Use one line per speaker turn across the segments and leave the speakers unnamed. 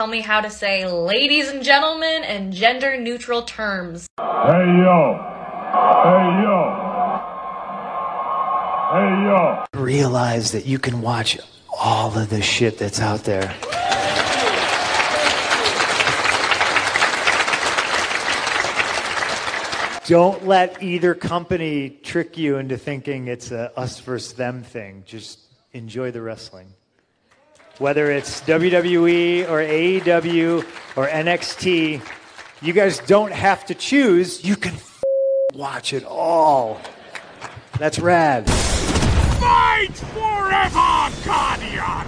Tell me how to say ladies and gentlemen in gender neutral terms.
Hey yo. Hey yo. Hey yo.
Realize that you can watch all of the shit that's out there. Don't let either company trick you into thinking it's a us versus them thing. Just enjoy the wrestling. Whether it's WWE or AEW or NXT, you guys don't have to choose. You can f- watch it all. That's rad.
Fight forever, Guardian!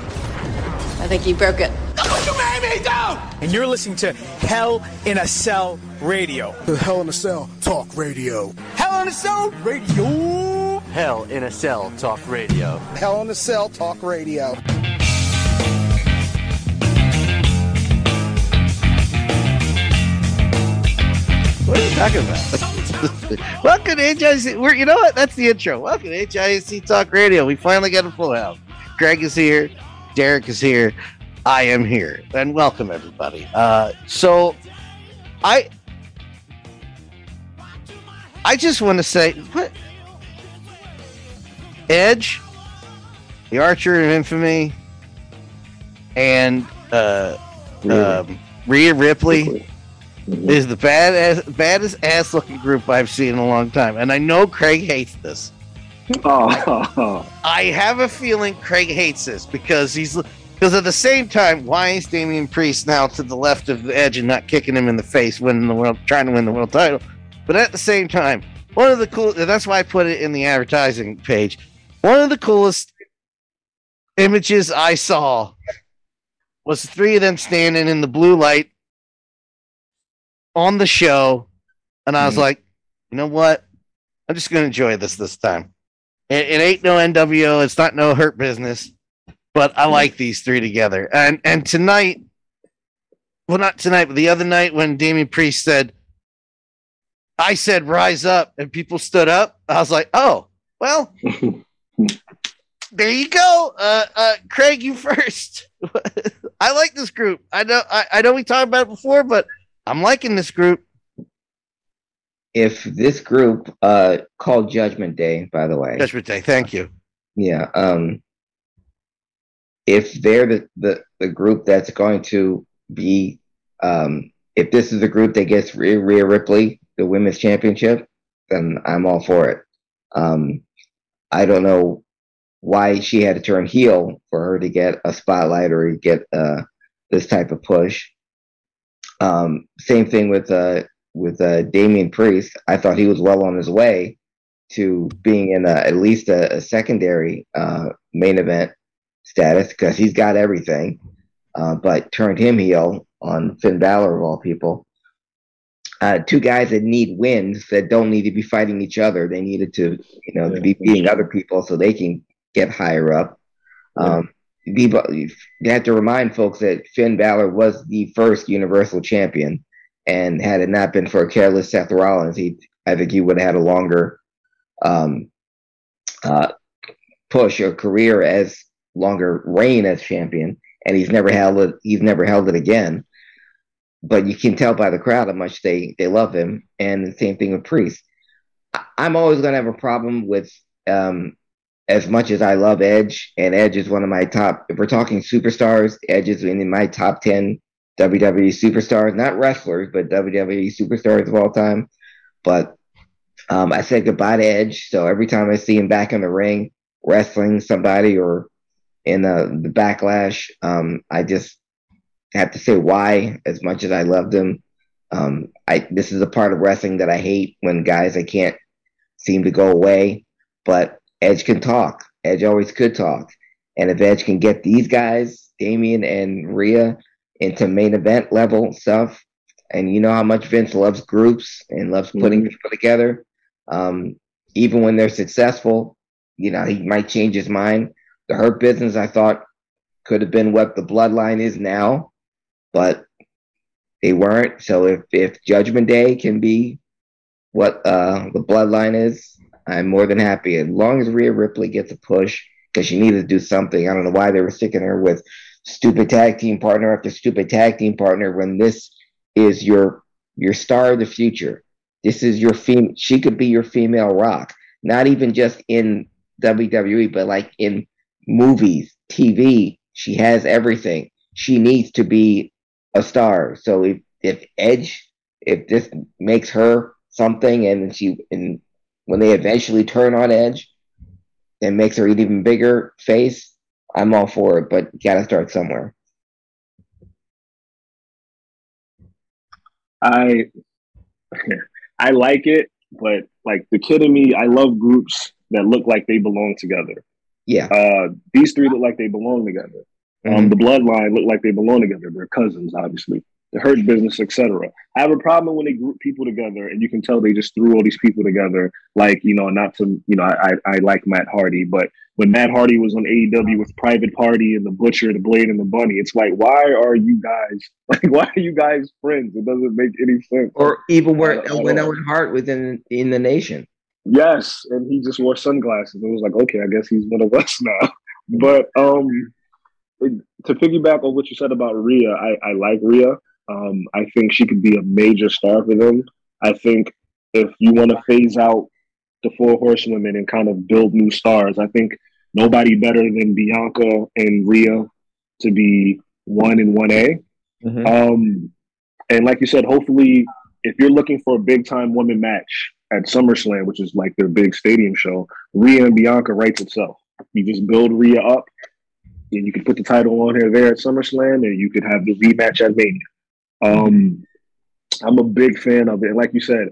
I think you broke it. No, you made me don't!
And you're listening to Hell in a Cell Radio.
The Hell in a Cell Talk Radio.
Hell in a Cell Radio.
Hell in a Cell Talk Radio.
Hell in a Cell Talk Radio.
What are you talking about? Welcome to HIAC. We're, you know what? That's the intro. Welcome to HIAC Talk Radio. We finally got a full house. Greg is here. Derek is here. I am here. And welcome, everybody. Uh, so, I. I just want to say, what? Edge, the Archer of Infamy, and uh, um, Rhea Ripley Mm-hmm. is the badass, baddest ass looking group I've seen in a long time. And I know Craig hates this.
Oh,
I have a feeling Craig hates this because he's because at the same time, why is Damian Priest now to the left of the edge and not kicking him in the face, winning the world, trying to win the world title? But at the same time, one of the cool that's why I put it in the advertising page. One of the coolest images I saw was three of them standing in the blue light on the show, and I was like, you know what? I'm just gonna enjoy this this time. It, it ain't no NWO. It's not no hurt business, but I like these three together. And and tonight, well, not tonight, but the other night when Damian Priest said, "I said rise up," and people stood up, I was like, oh, well, there you go. Uh, uh, Craig, you first. I like this group. I know. I, I know we talked about it before, but I'm liking this group.
if this group, uh, called Judgment Day, by the way,
Judgment Day. Thank you.
yeah, um, if they're the, the, the group that's going to be, um, if this is the group that gets Rhea, Rhea Ripley the women's championship, then I'm all for it. Um, I don't know why she had to turn heel for her to get a spotlight or get uh, this type of push. Um, same thing with uh, with uh, Damian Priest. I thought he was well on his way to being in a, at least a, a secondary uh, main event status because he's got everything. Uh, but turned him heel on Finn Balor of all people. Uh, two guys that need wins that don't need to be fighting each other. They needed to, you know, to be beating other people so they can get higher up. Um, you have to remind folks that Finn Balor was the first Universal Champion, and had it not been for a careless Seth Rollins, he I think he would have had a longer um, uh, push or career as longer reign as champion, and he's never held it. He's never held it again. But you can tell by the crowd how much they they love him, and the same thing with Priest. I'm always going to have a problem with um, as much as I love Edge, and Edge is one of my top. If we're talking superstars, Edge is in my top ten WWE superstars, not wrestlers, but WWE superstars of all time. But um, I said goodbye to Edge, so every time I see him back in the ring wrestling somebody or in the, the backlash, um, I just have to say why. As much as I loved him, um, I this is a part of wrestling that I hate when guys I can't seem to go away. But Edge can talk. Edge always could talk. And if Edge can get these guys, Damian and Rhea, into main event level stuff, and you know how much Vince loves groups and loves putting people together, um, even when they're successful, you know, he might change his mind. The Hurt Business, I thought, could have been what the bloodline is now, but they weren't. So if, if Judgment Day can be what uh, the bloodline is, I'm more than happy. As long as Rhea Ripley gets a push, because she needed to do something. I don't know why they were sticking her with stupid tag team partner after stupid tag team partner when this is your your star of the future. This is your fem she could be your female rock, not even just in WWE, but like in movies, TV. She has everything. She needs to be a star. So if if Edge, if this makes her something, and she and when they eventually turn on Edge, and makes her an even bigger face, I'm all for it. But gotta start somewhere.
I I like it, but like the kid in me, I love groups that look like they belong together.
Yeah.
Uh, these three look like they belong together. Um,
Mhm.
the bloodline look like they belong together. They're cousins, obviously. The hurt business, etc. I have a problem when they group people together, and you can tell they just threw all these people together. Like you know, not to you know, I I, I like Matt Hardy, but when Matt Hardy was on AEW with Private Party and the Butcher, the Blade, and the Bunny, it's like, why are you guys like, why are you guys friends? It doesn't make any sense.
Or even where when. Owen Hart was in in the nation.
Yes, and he just wore sunglasses. It was like, okay, I guess he's one of us now. But um, it- to piggyback on what you said about Rhea, I, I like Rhea. Um, I think she could be a major star for them. I think if you want to phase out the four horsewomen and kind of build new stars, I think nobody better than Bianca and Rhea to be one and one A. Um, and like you said, hopefully, if you're looking for a big time woman match at SummerSlam, which is like their big stadium show, Rhea and Bianca writes itself. You just build Rhea up, and you can put the title on her there at SummerSlam, and you could have the rematch at Mania. Um, I'm a big fan of it. Like you said,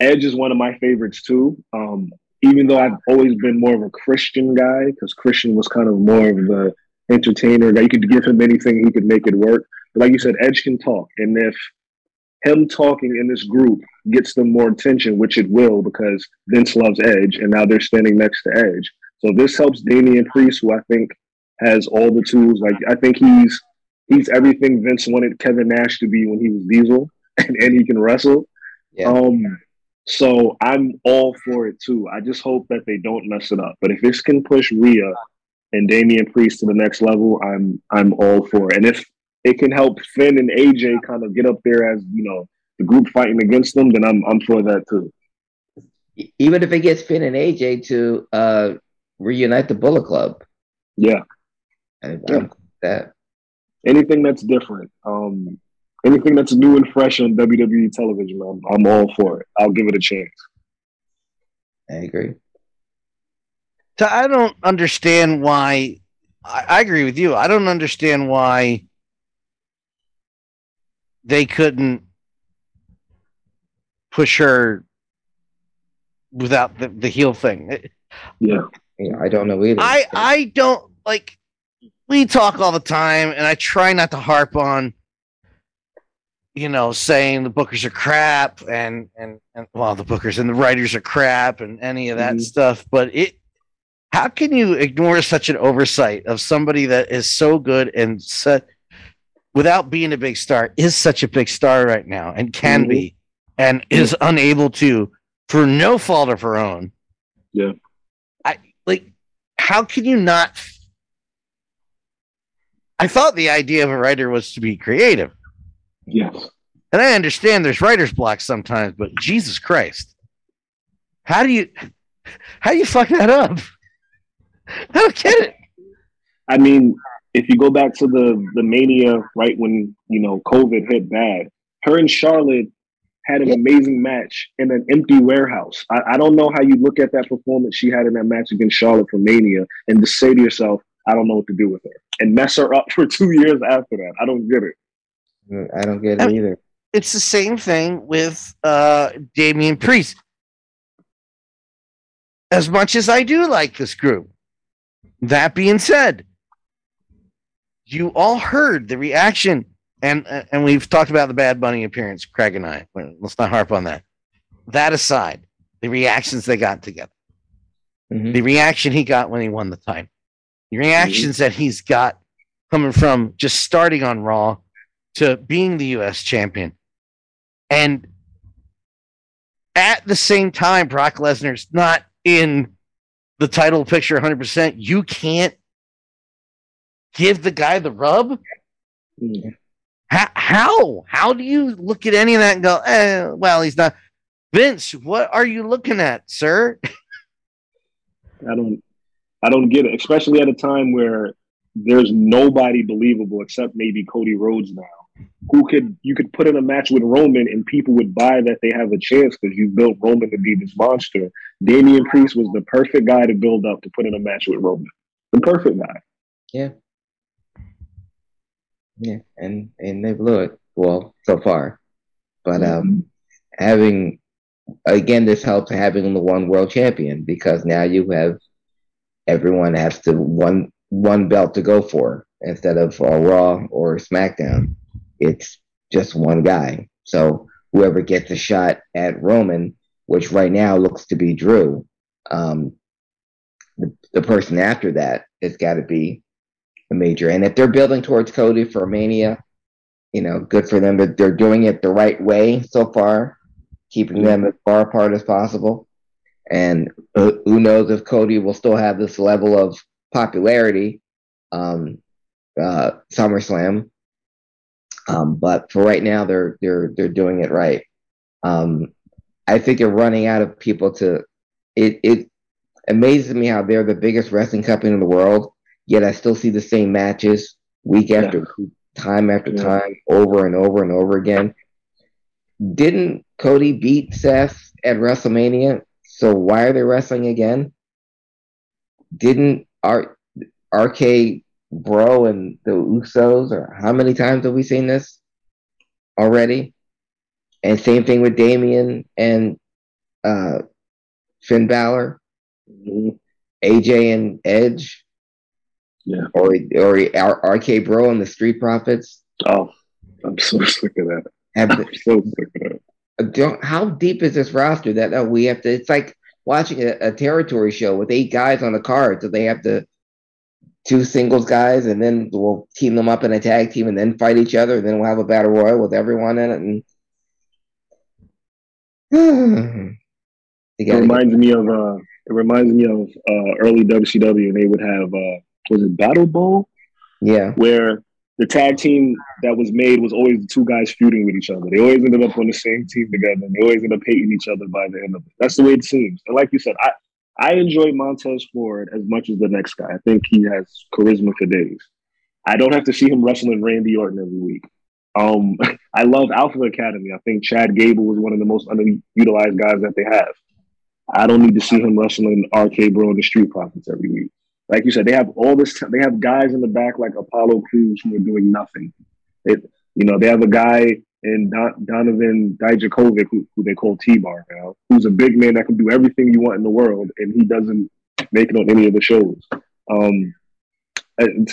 Edge is one of my favorites too. Um, even though I've always been more of a Christian guy, because Christian was kind of more of the entertainer that you could give him anything, he could make it work. But like you said, Edge can talk. And if him talking in this group gets them more attention, which it will because Vince loves Edge, and now they're standing next to Edge. So this helps Damian Priest, who I think has all the tools. Like I think he's he's everything Vince wanted Kevin Nash to be when he was Diesel, and, and he can wrestle.
Yeah.
Um, so I'm all for it too. I just hope that they don't mess it up. But if this can push Rhea and Damian Priest to the next level, I'm I'm all for it. And if it can help Finn and AJ kind of get up there as you know the group fighting against them, then I'm I'm for that too.
Even if it gets Finn and AJ to uh, reunite the Bullet Club,
Yeah,
I,
Yeah.
that
anything that's different, um, anything that's new and fresh on WWE television, I'm I'm all for it. I'll give it a chance.
I agree.
So I don't understand why. I, I agree with you. I don't understand why they couldn't push her without the, the heel thing.
Yeah,
Yeah, I don't know either.
I I don't like. We talk all the time, and I try not to harp on, you know, saying the bookers are crap, and and and well, the bookers and the writers are crap, and any of that
Mhm.
stuff. But it, how can you ignore such an oversight of somebody that is so good and such, without being a big star, is such a big star right now, and can
Mhm.
be, and is unable to, for no fault of her own.
Yeah.
I like. How can you not? I thought the idea of a writer was to be creative.
yes.
And I understand there's writer's block sometimes, but Jesus Christ. How do you how do you fuck that up? I don't get it.
I mean, if you go back to the the mania, right when you know COVID hit bad, her and Charlotte had an amazing match in an empty warehouse. I, I don't know how you look at that performance she had in that match against Charlotte for Mania and just say to yourself, I don't know what to do with her, and mess her up for two years after that. I don't get it.
I don't get it
Um,
either.
It's the same thing with uh Damian Priest. As much as I do like this group, that being said, you all heard the reaction, and and we've talked about the Bad Bunny appearance, Craig and I. Let's not harp on that. That aside, the reactions they got together,
Mhm.
the reaction he got when he won the title, the reactions that he's got coming from just starting on Raw to being the U.S. champion, and at the same time, Brock Lesnar's not in the title picture 100%. You can't give the guy the rub? How, how? How do you look at any of that and go, eh, well, he's not. Vince, what are you looking at, sir?
I don't I don't get it, especially at a time where there's nobody believable except maybe Cody Rhodes now. Who could you could put in a match with Roman and people would buy that they have a chance because you built Roman to be this monster. Damian Priest was the perfect guy to build up to put in a match with Roman. The perfect guy.
Yeah. Yeah, and and they blew it. Well, so far, but um, having again, this helps having the one world champion because now you have everyone has to one one belt to go for instead of uh, Raw or SmackDown. It's just one guy. So whoever gets a shot at Roman, which right now looks to be Drew, um, the, the person after that has got to be a major. And if they're building towards Cody for Mania, you know, good for them. But they're doing it the right way so far, keeping them as far apart as possible. And who knows if Cody will still have this level of popularity, um, uh, SummerSlam. Um, but for right now, they're they're they're doing it right. Um, I think they're running out of people to. It it amazes me how they're the biggest wrestling company in the world, yet I still see the same matches week after time after
Yeah.
time, over and over and over again. Didn't Cody beat Seth at WrestleMania? So why are they wrestling again? Didn't R- RK Bro and the Usos, or how many times have we seen this already? And same thing with Damian and uh, Finn Balor, AJ and Edge,
Yeah.
or or RK Bro and the Street Profits.
Oh, I'm so sick of that.
Have,
I'm so sick of that.
Don't, how deep is this roster that we have to? It's like watching a, a territory show with eight guys on the card, so they have to two singles guys, and then we'll team them up in a tag team, and then fight each other, and then we'll have a battle royal with everyone in it. And
It reminds me of uh it reminds me of uh early WCW and they would have uh was it Battle Bowl?
yeah,
Where the tag team that was made was always the two guys feuding with each other. They always ended up on the same team together and they always ended up hating each other by the end of it. That's the way it seems. And like you said, I I enjoy Montez Ford as much as the next guy. I think he has charisma for days. I don't have to see him wrestling Randy Orton every week. Um, I love Alpha Academy. I think Chad Gable was one of the most underutilized guys that they have. I don't need to see him wrestling RK Bro in the Street Profits every week. Like you said, they have all this. T- they have guys in the back like Apollo Crews who are doing nothing. You know, they have a guy in Don- Donovan Dijakovic who, who they call T-Bar now, who's a big man that can do everything you want in the world, and he doesn't make it on any of the shows. Um, and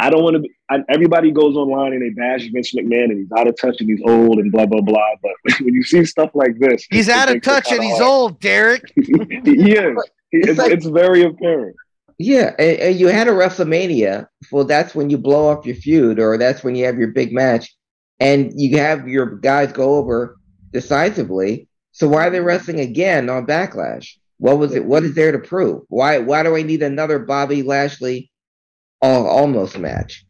I don't want to. Be, I, everybody goes online and they bash Vince McMahon and he's out of touch and he's old and blah blah blah. But when you see stuff like this,
He's
it
out of touch and he's
hard.
old, Derek.
he is. He-
It's
it's,
like-
it's very apparent.
yeah. And, and you had a WrestleMania. Well, that's when you blow off your feud, or that's when you have your big match, and you have your guys go over decisively. So why are they wrestling again on Backlash? What was it? What is there to prove? Why? Why do I need another Bobby Lashley al- Omos match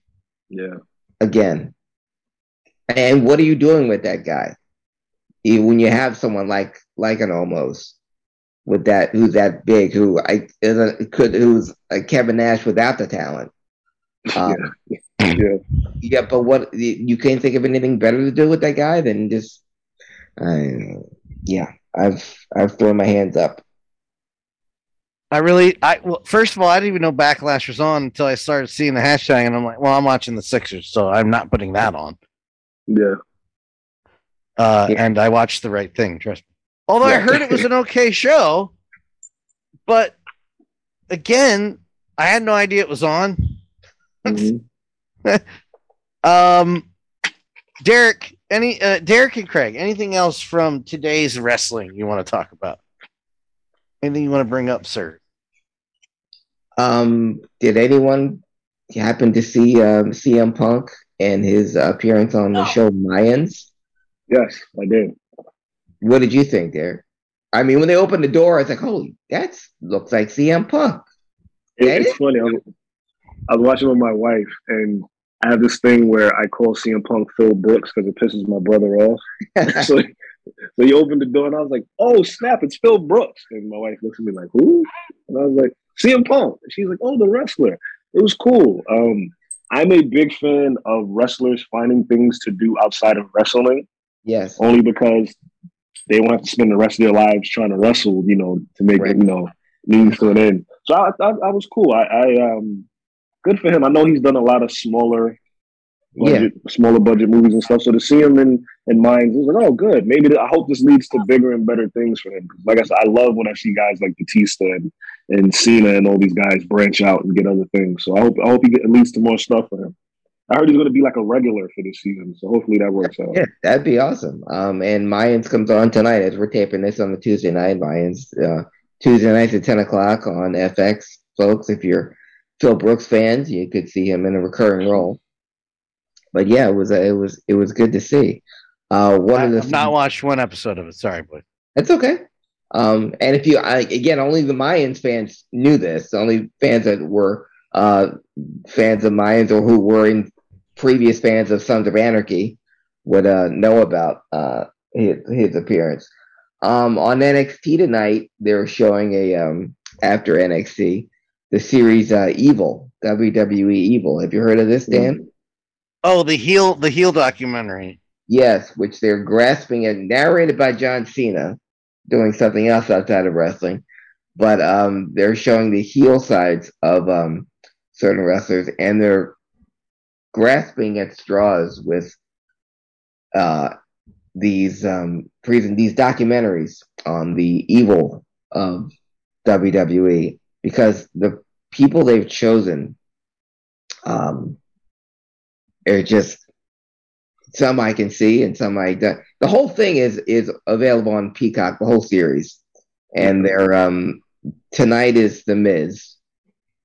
Yeah.
again? And what are you doing with that guy? When you have someone like like an Omos with that who's that big who I is a, could who's a Kevin Nash without the talent. Um,
Yeah.
yeah, but what you you can't think of anything better to do with that guy than just, yeah, I've I've thrown my hands up.
I really, I well, first of all, I didn't even know Backlash was on until I started seeing the hashtag, and I'm like, well, I'm watching the Sixers, so I'm not putting that on.
Yeah.
Uh,
Yeah.
And I watched the right thing. Trust me. Although I heard it was an okay show, but again, I had no idea it was on.
Mhm.
Um, Derek, any uh, Derek and Craig, anything else from today's wrestling you want to talk about? Anything you want to bring up, sir?
Um, did anyone happen to see um, CM Punk and his appearance on the show Mayans?
Yes, I did.
What did you think there? I mean, when they opened the door, I was like, "Holy, that looks like CM Punk."
It, it's
it?
funny. I was, I was watching with my wife, and I have this thing where I call CM Punk Phil Brooks because it pisses my brother off. so, so he opened the door, and I was like, "Oh snap! It's Phil Brooks!" And my wife looks at me like, "Who?" And I was like, "CM Punk." And she's like, "Oh, the wrestler." It was cool. Um, I'm a big fan of wrestlers finding things to do outside of wrestling.
Yes.
Only because they won't have to spend the rest of their lives trying to wrestle, you know, to make
Right.
you know news to an end. So I, I, I was cool. I, I um, good for him. I know he's done a lot of smaller, budget, smaller budget movies and stuff. So to see him in in Mayans, I was like, oh, good. Maybe th- I hope this leads to bigger and better things for him. Like I said, I love when I see guys like Batista and, and Cena and all these guys branch out and get other things. So I hope I hope he get, it leads to more stuff for him. I heard he's going to be like a regular for this season, so hopefully that works out.
Yeah, that'd be awesome. Um, and Mayans comes on tonight as we're taping this on the Tuesday night. Mayans uh, Tuesday nights at ten o'clock on FX, folks. If you're Phil Brooks fans, you could see him in a recurring role. But yeah, it was uh, it was it was good to see. Uh, one of the
I've not watched one episode of it. Sorry, boy.
That's okay. Um, and if you, I, again, only the Mayans fans knew this. Only fans that were uh, fans of Mayans or who were in previous fans of Sons of Anarchy would uh, know about uh, his, his appearance. Um, on NXT tonight, they're showing a um, after NXT the series uh, Evil WWE Evil. Have you heard of this, Dan?
Oh, the heel the heel documentary.
Yes, which they're grasping at, narrated by John Cena, doing something else outside of wrestling. But um, they're showing the heel sides of um, certain wrestlers, and they're grasping at straws with uh, these um, present these documentaries on the evil of WWE because the people they've chosen um, are just some I can see and some I don't. The whole thing is is available on Peacock, the whole series, and they're um tonight is the Miz,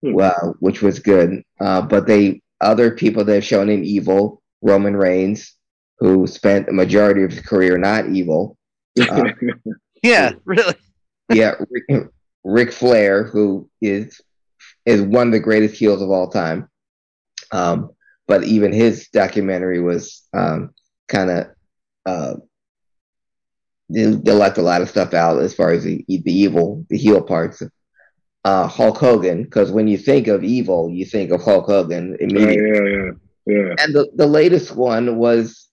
well, which was good. Uh, but they other people they've shown in evil, Roman Reigns, who spent the majority of his career not evil. Uh,
Yeah, really.
yeah, Ric, Ric Flair, who is is one of the greatest heels of all time. Um, but even his documentary was um, kind of uh, they, they left a lot of stuff out as far as the the evil, the heel parts. Uh, Hulk Hogan, because when you think of evil, you think of Hulk Hogan
Yeah,
immediately.
yeah, yeah, yeah.
And the, the latest one was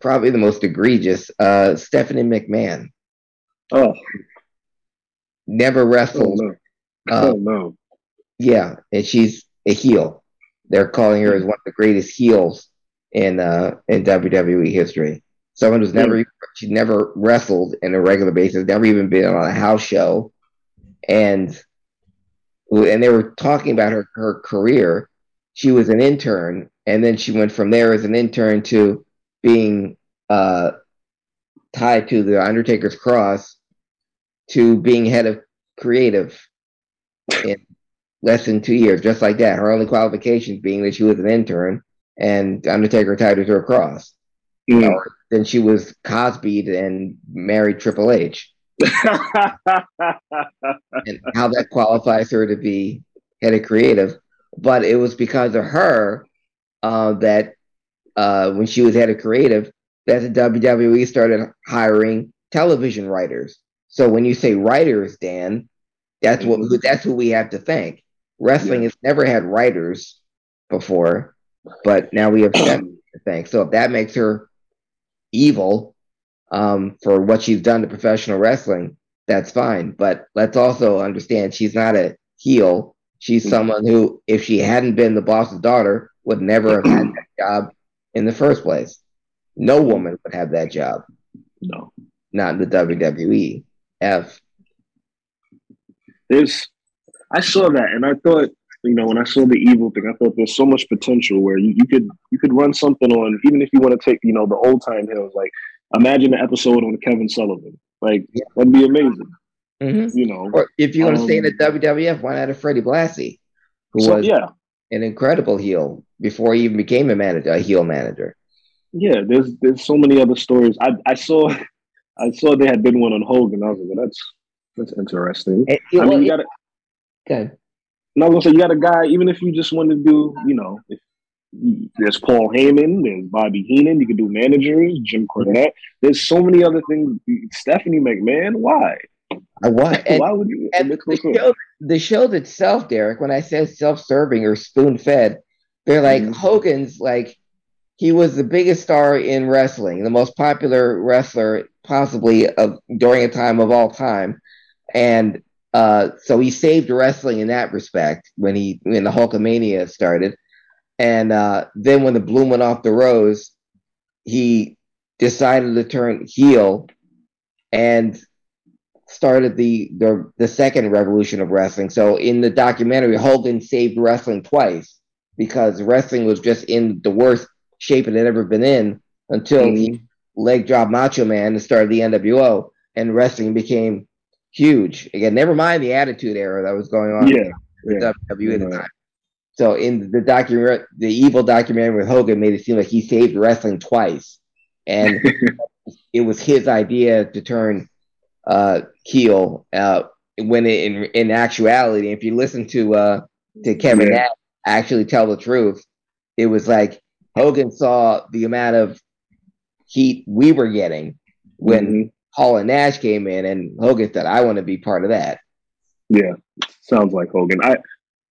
probably the most egregious. Uh, Stephanie McMahon
Oh,
never
oh
wrestled.
no,
Uh,
oh no.
Yeah, and she's a heel. They're calling her as one of the greatest heels in uh in WWE history. Someone who's never she's never wrestled in a regular basis, never even been on a house show, and and they were talking about her her career. She was an intern, and then she went from there as an intern to being uh tied to the Undertaker's cross to being head of creative in less than two years, just like that. Her only qualifications being that she was an intern and Undertaker tied her to a cross.
Mm.
Or then she was Cosby and married Triple H. and how that qualifies her to be head of creative. But it was because of her uh, that uh, when she was head of creative, that the WWE started hiring television writers. So when you say writers, Dan, that's what that's who we have to thank. Wrestling has never had writers before, but now we have them to thank. So if that makes her evil um, for what she's done to professional wrestling, that's fine. But let's also understand she's not a heel. She's someone who, if she hadn't been the boss's daughter, would never have had that job in the first place. No woman would have that job.
No.
Not in the WWE. F.
There's, I saw that and I thought, you know, when I saw the evil thing, I thought there's so much potential where you, you could you could run something on, even if you want to take, you know, the old time heels. Like, imagine an episode on Kevin Sullivan. Like, that'd be amazing.
Mhm.
You know,
Or if you want going to stay in
Um,
the WWF, why not a Freddie Blassie, who
So,
was
yeah.
an incredible heel before he even became a manager, a heel manager.
yeah, there's there's so many other stories. I I saw I saw there had been one on Hogan. I was like, well, that's that's interesting.
And- yeah,
I mean,
well,
you gotta
Good.
And I was gonna say, you got a guy. Even if you just want to do, you know, if there's Paul Heyman, there's Bobby Heenan. You can do managers, Jim Cornette. There's so many other things. Stephanie McMahon. Why?
I want. And,
Why would you?
and the, show, the shows itself, Derek. When I said self-serving or spoon-fed, they're like
Mhm.
Hogan's. Like he was the biggest star in wrestling, the most popular wrestler possibly of during a time of all time, and uh, so he saved wrestling in that respect when he when the Hulkamania started, and uh, then when the bloom went off the rose, he decided to turn heel and started the, the the second revolution of wrestling. So in the documentary, Hogan saved wrestling twice because wrestling was just in the worst shape it had ever been in until he leg drop Macho Man and started the NWO, and wrestling became huge again. Never mind the Attitude Era that was going on
Yeah,
with
yeah.
WWE at the time. So in the document, the evil documentary with Hogan made it seem like he saved wrestling twice, and it was his idea to turn uh, heel. Uh, when it, in in actuality, if you listen to uh, to Kevin
Yeah.
Nash actually tell the truth, it was like Hogan saw the amount of heat we were getting when
Mhm.
Hall and Nash came in, and Hogan said, "I want to be part of that."
Yeah, sounds like Hogan. I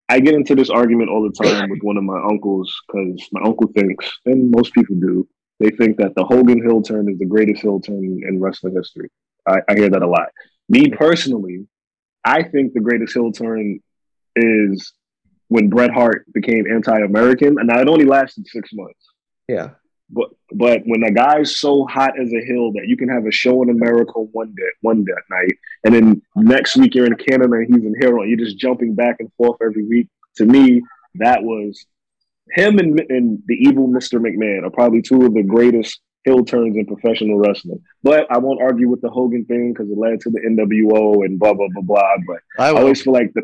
I get into this argument all the time with one of my uncles because my uncle thinks, and most people do, they think that the Hogan Heel turn is the greatest Heel turn in wrestling history. I, I hear that a lot. Me personally, I think the greatest Heel turn is when Bret Hart became anti-American, and now it only lasted six months.
Yeah.
But but when a guy's so hot as a heel that you can have a show in America one day one day night, and then next week you're in Canada and he's in Hero, and you're just jumping back and forth every week. To me, that was him and, and the evil Mr. McMahon are probably two of the greatest heel turns in professional wrestling. But I won't argue with the Hogan thing because it led to the NWO and blah blah blah blah. But
I
I always feel like the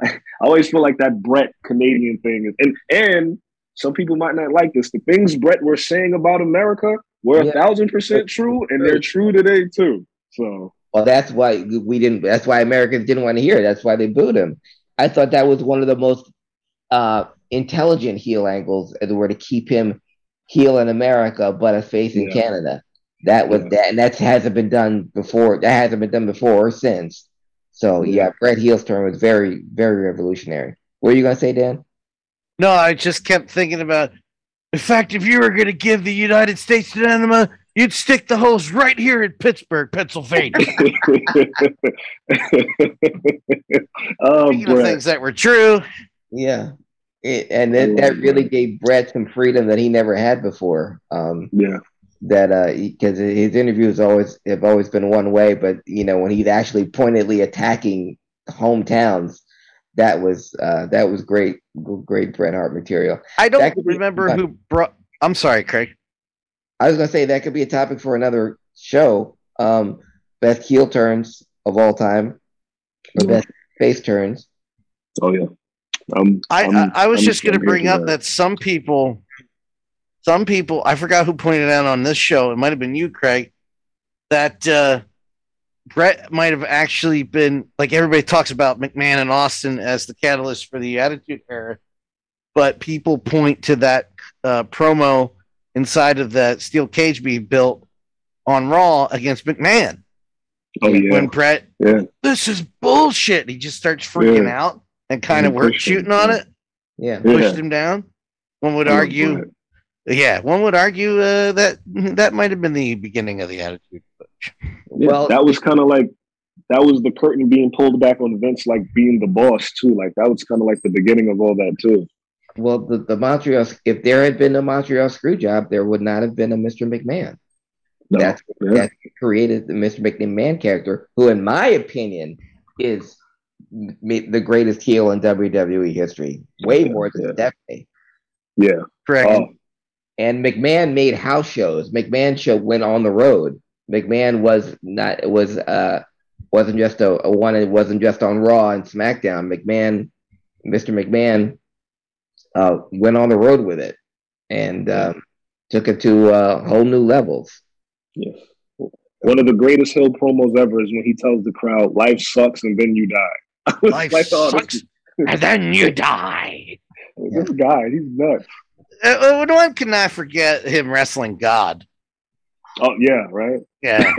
I always feel like that Bret Canadian thing is and and some people might not like this. The things Bret were saying about America were
Yeah.
a thousand percent true, and they're true today too. So
Well, that's why we didn't. That's why Americans didn't want to hear it. That's why they booed him. I thought that was one of the most uh, intelligent heel angles, as it were, to keep him heel in America, but a face in
Yeah.
Canada. That was
Yeah.
that, and that hasn't been done before. That hasn't been done before or since. So yeah,
Yeah.
Bret Heel's turn was very, very revolutionary. What are you gonna say, Dan?
No, I just kept thinking about. In fact, if you were going to give the United States an enema, you'd stick the hose right here in Pittsburgh, Pennsylvania.
oh,
Speaking of
Bret.
things that were true,
Yeah, It- and
I
that,
love
that really
Bret.
gave Bret some freedom that he never had before. Um,
Yeah,
that uh because his interviews always have always been one way but you know when he's actually pointedly attacking hometowns that was uh that was great great Bret Hart material
I don't remember who brought. I'm sorry, Craig.
I was gonna say that could be a topic for another show um best heel turns of all time or
Yeah.
best face turns
oh yeah. Um,
I
I'm-
I, I was
I'm-
just going to bring
for
up that some people, some people, I forgot who pointed out on this show. It might have been you, Craig, that uh, Bret might have actually been like everybody talks about McMahon and Austin as the catalyst for the Attitude Era, but people point to that uh, promo inside of that steel cage being built on Raw against McMahon.
Oh yeah,
When Bret,
yeah.
this is bullshit. He just starts freaking
Yeah.
out and kind of
And
work
him,
shooting on it
yeah
Yeah.
pushed him down. One would argue, yeah, one would argue uh, that that might have been the beginning of the attitude.
Yeah,
Well-
that was kind of like that was the curtain being pulled back on Vince, like being the boss too. Like that was kind of like the beginning of all that too.
well the, the Montreal if there had been a Montreal screw job there would not have been a Mr. McMahon
No,
That's
yeah.
that created the Mr. McMahon character, who, in my opinion, is the greatest heel in WWE history, way more than
yeah.
Stephanie.
yeah.
Correct.
Oh,
And McMahon made house shows. McMahon show went on the road. McMahon was not was uh wasn't just a, a one. It wasn't just on Raw and SmackDown. McMahon, Mr. McMahon, uh, went on the road with it and um, took it to uh, whole new levels.
Yes. One of the greatest Heel promos ever is when he tells the crowd, "Life sucks and then you die." I was
Life
like, oh,
sucks
this,
and then you die.
This guy, he's nuts.
Uh, uh, one cannot forget him wrestling God.
Oh yeah, right.
Yeah.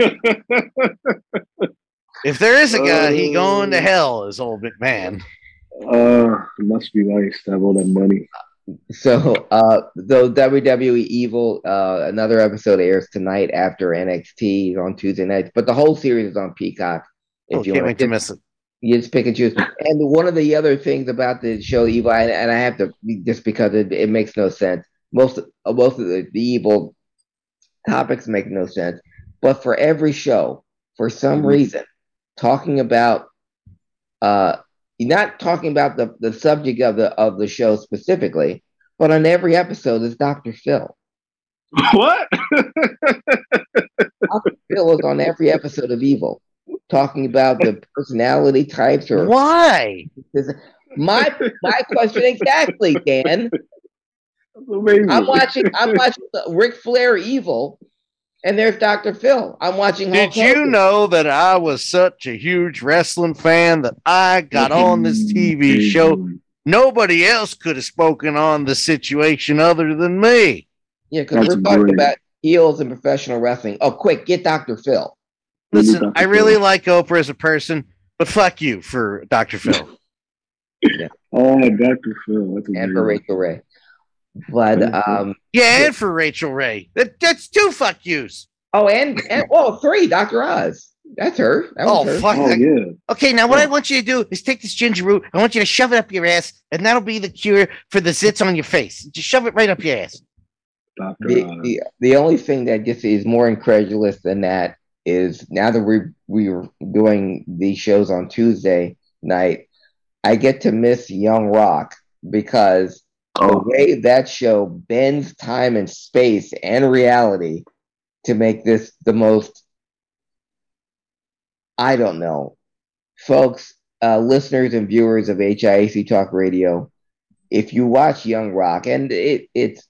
if there is a God, he going to
Uh,
hell is old McMahon.
Uh, it must be nice to have all that money.
So, uh, though WWE Evil, uh, another episode airs tonight after NXT on Tuesday nights, but the whole series is on Peacock.
Oh, can't
wanna-
wait to miss it.
You just pick and choose. And one of the other things about the show Evil, and, and I have to just because it, it makes no sense. Most uh, most of the, the evil topics make no sense. But for every show, for some reason, talking about uh not talking about the, the subject of the of the show specifically, but on every episode is Dr. Phil.
What?
Dr. Phil is on every episode of Evil, talking about the personality types or
Why?
my my question exactly, Dan.
That's amazing.
I'm watching I'm watching the Ric Flair Evil, and there's Dr. Phil. I'm watching Hulk
Did you know that I was such a huge wrestling fan that I got on this TV show? Nobody else could have spoken on the situation other than me.
Yeah, because we're talking
brilliant.
about heels and professional wrestling. Oh, quick, get Dr. Phil.
Listen,
Dr.
I really like Oprah as a person, but fuck you for Dr. Phil.
Oh, Dr. Phil. That's
and for Rachael Ray. But um
Yeah, and for Rachael Ray. That, that's two fuck yous.
oh and and oh three, Dr. Oz. That's her. That was
Oh,
her.
fuck
Oh
that.
yeah.
Okay, now what I want you to do is take this ginger root. I want you to shove it up your ass, and that'll be the cure for the zits on your face. Just shove it right up your ass.
Doctor.
The,
Oz.
the, the only thing that just is more incredulous than that is now that we we're doing these shows on Tuesday night, I get to miss Young Rock because the
Oh,
way that show bends time and space and reality to make this the most I don't know. Folks, uh, listeners and viewers of HIAC Talk Radio, if you watch Young Rock, and it, it's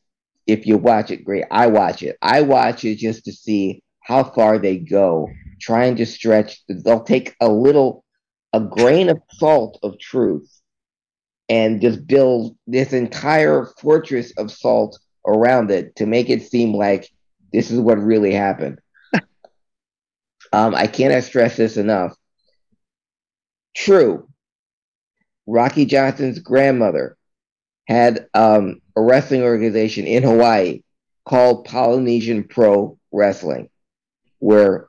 if you watch it, great. I watch it. I watch it just to see how far they go, trying to stretch. They'll take a little, a grain of salt of truth and just build this entire fortress of salt around it to make it seem like this is what really happened. um, I cannot stress this enough. True, Rocky Johnson's grandmother had um, a wrestling organization in Hawaii called Polynesian Pro Wrestling, where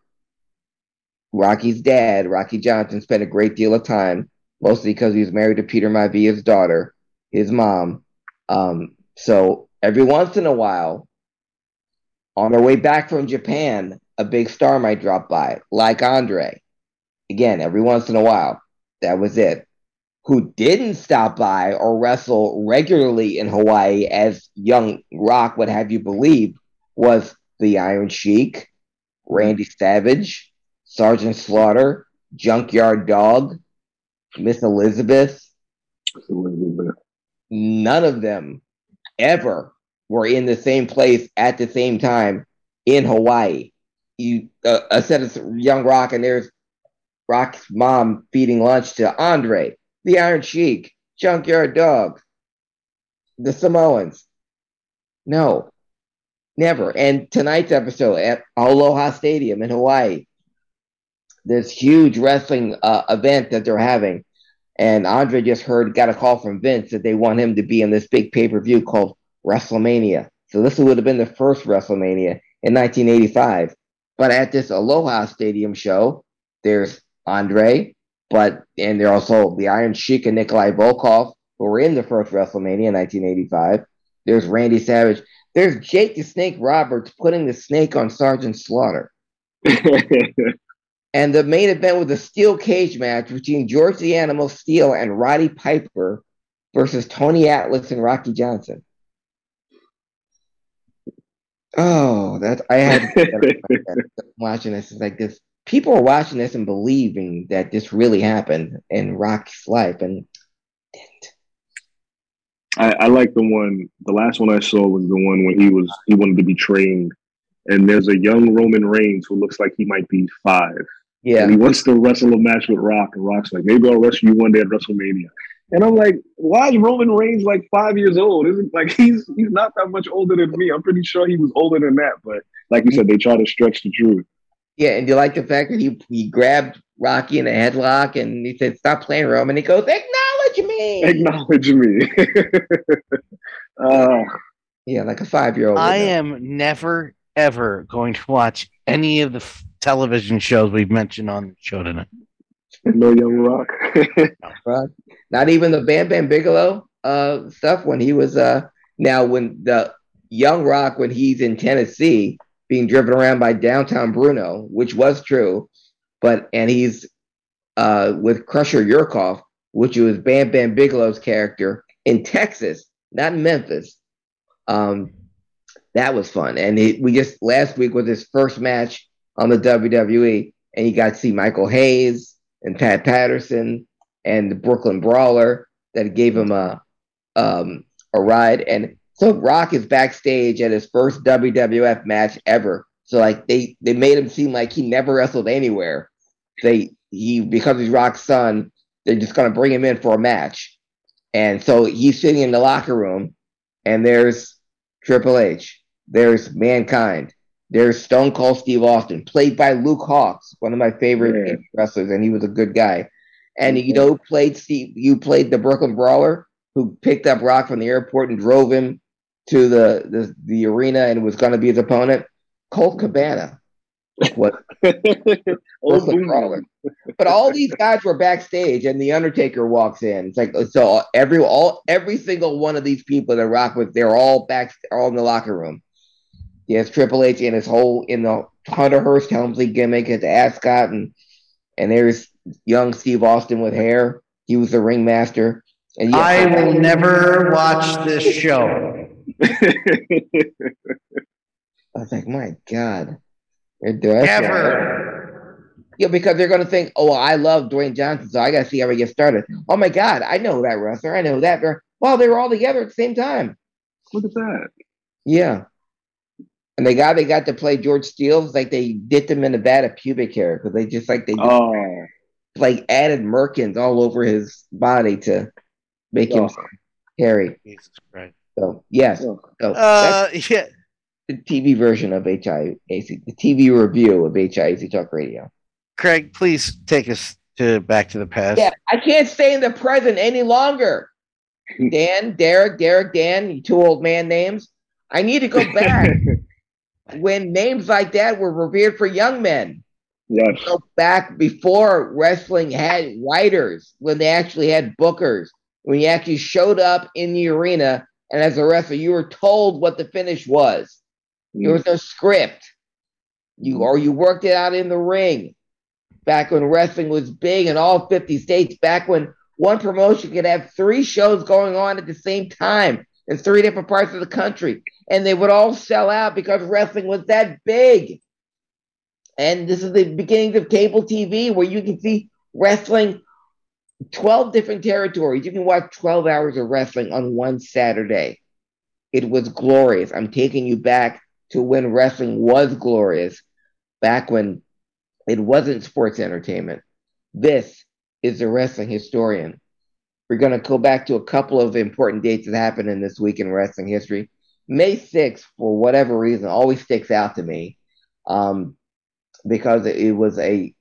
Rocky's dad, Rocky Johnson, spent a great deal of time, mostly because he was married to Peter Maivia's daughter, his mom. Um, so every once in a while, on their way back from Japan, a big star might drop by, like Andre. Again, every once in a while. That was it who didn't stop by or wrestle regularly in Hawaii, as Young Rock would have you believe, was the Iron Sheik, Randy Savage, Sergeant Slaughter, Junkyard Dog, Miss Elizabeth. None of them ever were in the same place at the same time in Hawaii. You uh, a set of Young Rock, and there's Rock's mom feeding lunch to Andre the Iron Sheik, Junkyard Dog, the Samoans. No, never. And tonight's episode at Aloha Stadium in Hawaii, this huge wrestling uh, event that they're having. And Andre just heard, got a call from Vince that they want him to be in this big pay per view called WrestleMania. So this would have been the first WrestleMania in 1985. But at this Aloha Stadium show, there's Andre, but and they're also the Iron Sheik and Nikolai Volkoff, who were in the first WrestleMania in 1985. There's Randy Savage. There's Jake the Snake Roberts putting the snake on Sergeant Slaughter. and the main event was a steel cage match between George the Animal Steele and Roddy Piper versus Tony Atlas and Rocky Johnson. Oh, that's I had watching this. It's like this. People are watching this and believing that this really happened in Rocky's life, and
I, I like the one. The last one I saw was the one when he was he wanted to be trained, and there's a young Roman Reigns who looks like he might be five.
Yeah,
And he wants to wrestle a match with Rock, and Rock's like, maybe I'll wrestle you one day at WrestleMania. And I'm like, why is Roman Reigns like five years old? Isn't like he's he's not that much older than me. I'm pretty sure he was older than that. But like you said, they try to stretch the truth.
Yeah, and do you like the fact that he he grabbed Rocky in a headlock and he said, "Stop playing, Roman." He goes, "Acknowledge me."
Acknowledge me. uh,
yeah, like a five year old.
I am never ever going to watch any of the f- television shows we've mentioned on the show tonight.
no young rock.
Rock. Not even the Bam Bam Bigelow uh, stuff when he was uh now when the young Rock when he's in Tennessee being driven around by downtown Bruno, which was true, but and he's uh with Crusher Yurkov, which was Bam Bam Bigelow's character in Texas, not in Memphis. Um, that was fun, and he, we just last week was his first match on the WWE, and you got to see Michael Hayes and Pat Patterson and the Brooklyn Brawler that gave him a um, a ride. And so Rock is backstage at his first WWF match ever. So like they they made him seem like he never wrestled anywhere. They he because he's Rock's son, they're just gonna bring him in for a match. And so he's sitting in the locker room, and there's Triple H, there's Mankind, there's Stone Cold Steve Austin, played by Luke Hawx, one of my favorite
Yeah.
wrestlers, and he was a good guy. And you know, played Steve, you played the Brooklyn Brawler, who picked up Rock from the airport and drove him to the the, the arena and was going to be his opponent. Colt Cabana. What?
Old
Brooklyn Brawler. But all these guys were backstage, and the Undertaker walks in. It's like so every all every single one of these people that rock was, they're all back, all in the locker room. He has Triple H in his whole in the Hunter Hearst Helmsley gimmick as ascot, and and there's young Steve Austin with hair. He was the ringmaster. And yeah,
I will never watch this show.
I was like, my God. They're doing
Ever.
Yeah, because they're going to think, oh, I love Dwayne Johnson, so I got to see how he gets started. Oh my God, I know that wrestler. I know that. Well, they were all together at the same time.
Look at that.
Yeah. And the guy they got to play George Steele, it's like they dipped him in a vat of pubic hair because they just like they just,
Oh,
like added merkins all over his body to make him
Oh.
hairy.
Jesus Christ.
So yes,
oh.
so
Uh, yeah.
the TV version of HIAC, the TV review of HIAC Talk Radio.
Craig, please take us to back to the past.
Yeah, I can't stay in the present any longer. Dan, Derek, Derek, Dan, you two old man names. I need to go back when names like that were revered for young men.
yes.
Go back before wrestling had writers, when they actually had bookers, when you actually showed up in the arena and as a wrestler, you were told what the finish was. There was no script. You or you worked it out in the ring. Back when wrestling was big in all 50 states, back when one promotion could have three shows going on at the same time in three different parts of the country, and they would all sell out because wrestling was that big. And this is the beginnings of cable TV where you can see wrestling 12 different territories. You can watch 12 hours of wrestling on one Saturday. It was glorious. I'm taking you back to when wrestling was glorious, back when it wasn't sports entertainment. This is the wrestling historian. We're going to go back to a couple of important dates that happened in this week in wrestling history. May 6th, for whatever reason, always sticks out to me um, because it was a,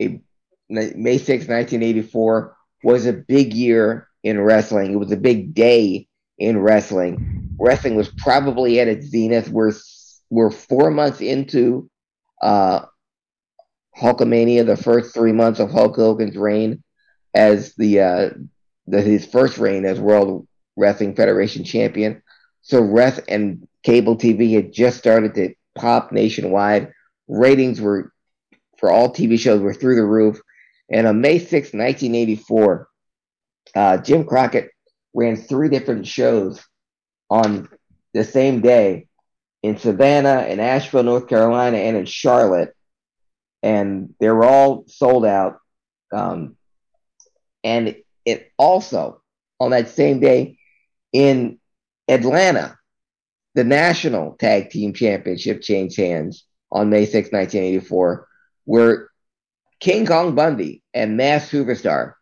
a May 6, 1984 was a big year in wrestling. It was a big day in wrestling. Wrestling was probably at its zenith. We're we're four months into uh, Hulkamania, the first three months of Hulk Hogan's reign as the, uh, the his first reign as World Wrestling Federation champion. So rest and cable TV had just started to pop nationwide. Ratings were for all TV shows were through the roof. And on May 6, 1984, uh, Jim Crockett ran three different shows on the same day in Savannah, in Asheville, North Carolina, and in Charlotte. And they were all sold out. Um, and it also, on that same day, in Atlanta, the National Tag Team Championship changed hands on May 6, 1984, where King Kong Bundy and Masked Superstar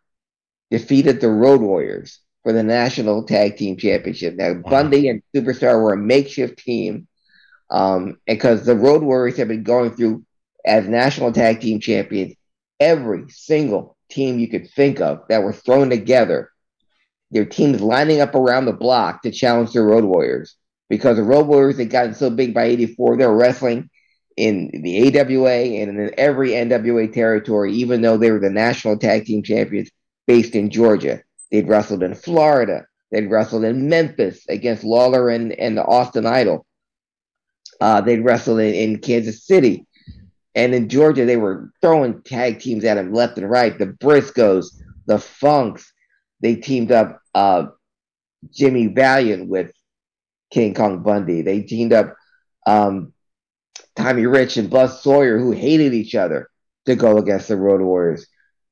defeated the Road Warriors for the National Tag Team Championship. Now, Bundy and Superstar were a makeshift team um, because the Road Warriors have been going through as National Tag Team Champions every single team you could think of that were thrown together. Their teams lining up around the block to challenge the Road Warriors because the Road Warriors had gotten so big by 84, they were wrestling in the AWA and in every NWA territory, even though they were the national tag team champions based in Georgia. They'd wrestled in Florida. They'd wrestled in Memphis against Lawler and, and the Austin Idol. Uh, they'd wrestled in, in Kansas City. And in Georgia, they were throwing tag teams at him left and right. The Briscoes, the Funks. They teamed up uh, Jimmy Valiant with King Kong Bundy. They teamed up um, Tommy Rich and Buzz Sawyer, who hated each other, to go against the Road Warriors.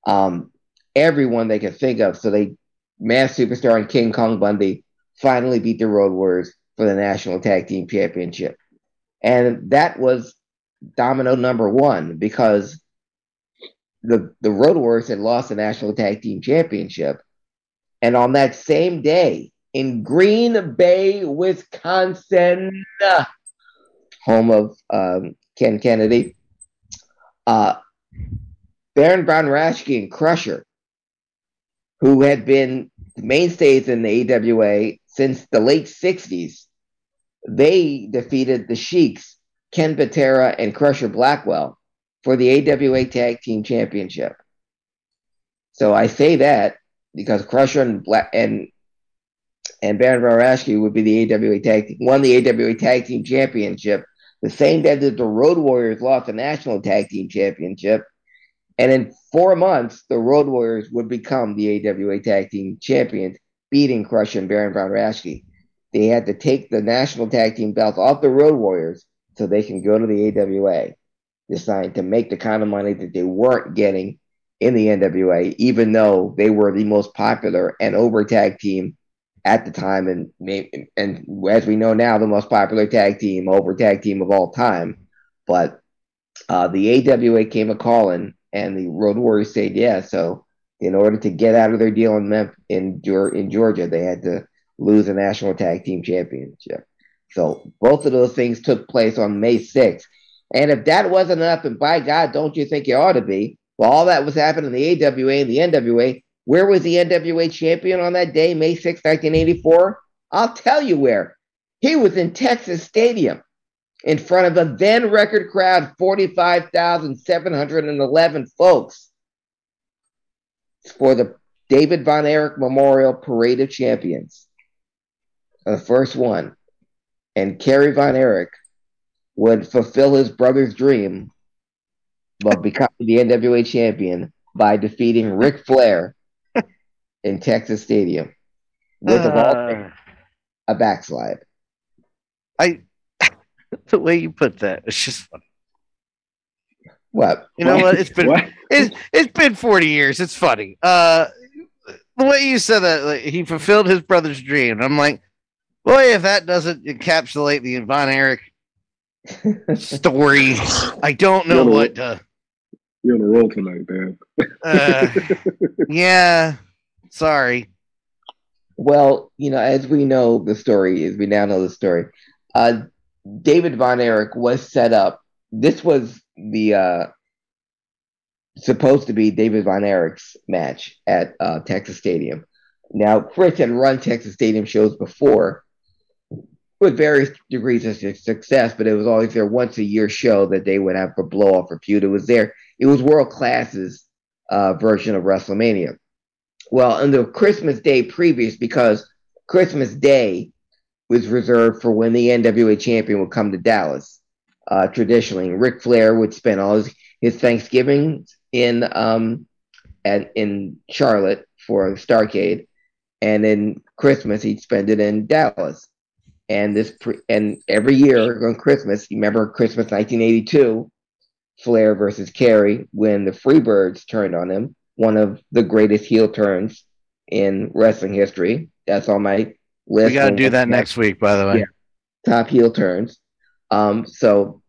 Um, everyone they could think of. So they, Masked Superstar and King Kong Bundy, finally beat the Road Warriors for the National Tag Team Championship. And that was domino number one because the the Road Warriors had lost the National Tag Team Championship. And on that same day in Green Bay, Wisconsin, home of um, Ken Kennedy, uh, Baron Von Raschke and Crusher, who had been mainstays in the AWA since the late 60s, they defeated the Sheiks, Ken Patera and Crusher Blackwell for the AWA Tag Team Championship. So I say that because Crusher and Black and and Baron Raschke would be the AWA Tag Team, won the AWA Tag Team Championship the same day that the Road Warriors lost the National Tag Team Championship. And in four months, the Road Warriors would become the AWA Tag Team Champions, beating Crusher and Baron Von. They had to take the National Tag Team belts off the Road Warriors so they can go to the AWA, deciding to make the kind of money that they weren't getting in the NWA, even though they were the most popular and over tag team at the time, and and as we know now, the most popular tag team, over tag team of all time. But uh, the AWA came a calling, and the Road Warriors said yes. So in order to get out of their deal in Memphis, in, in Georgia, they had to lose a national tag team championship. So both of those things took place on May 6th. And if that wasn't enough, and by God, don't you think it ought to be? Well, all that was happening in the AWA and the NWA. Where was the NWA champion on that day, May 6, 1984? I'll tell you where. He was in Texas Stadium in front of a then record crowd, 45,711 folks, for the David Von Erich Memorial Parade of Champions. The first one. And Kerry Von Erich would fulfill his brother's dream of becoming the NWA champion by defeating Ric Flair in Texas Stadium with
Uh.
a backslide.
I the way you put that, it's just funny.
What?
You know what? It's been
What?
it's it's been forty years. It's funny. Uh, the way you said that, like, he fulfilled his brother's dream. I'm like, boy, if that doesn't encapsulate the Von Erich story, I don't know
You're
what to.
You're on a roll tonight, man.
Uh, yeah, sorry.
Well, you know, as we know the story, as we now know the story, uh, David Von Erich was set up. This was the uh, supposed to be David Von Erich's match at uh, Texas Stadium. Now, Fritz had run Texas Stadium shows before with various degrees of success, but it was always their once a year show that they would have for blow off or feud. It was there. It was World Class's uh, version of WrestleMania. Well, on the Christmas Day previous, because Christmas Day was reserved for when the NWA champion would come to Dallas. Uh, traditionally, Ric Flair would spend all his, his Thanksgiving in um, at in Charlotte for Starcade, and then Christmas he'd spend it in Dallas. And this pre- and every year on Christmas, you remember Christmas 1982, Flair versus Kerry when the Freebirds turned on him, one of the greatest heel turns in wrestling history. That's on my list.
We got to do that next week, by the way.
Yeah. top heel turns. Um, so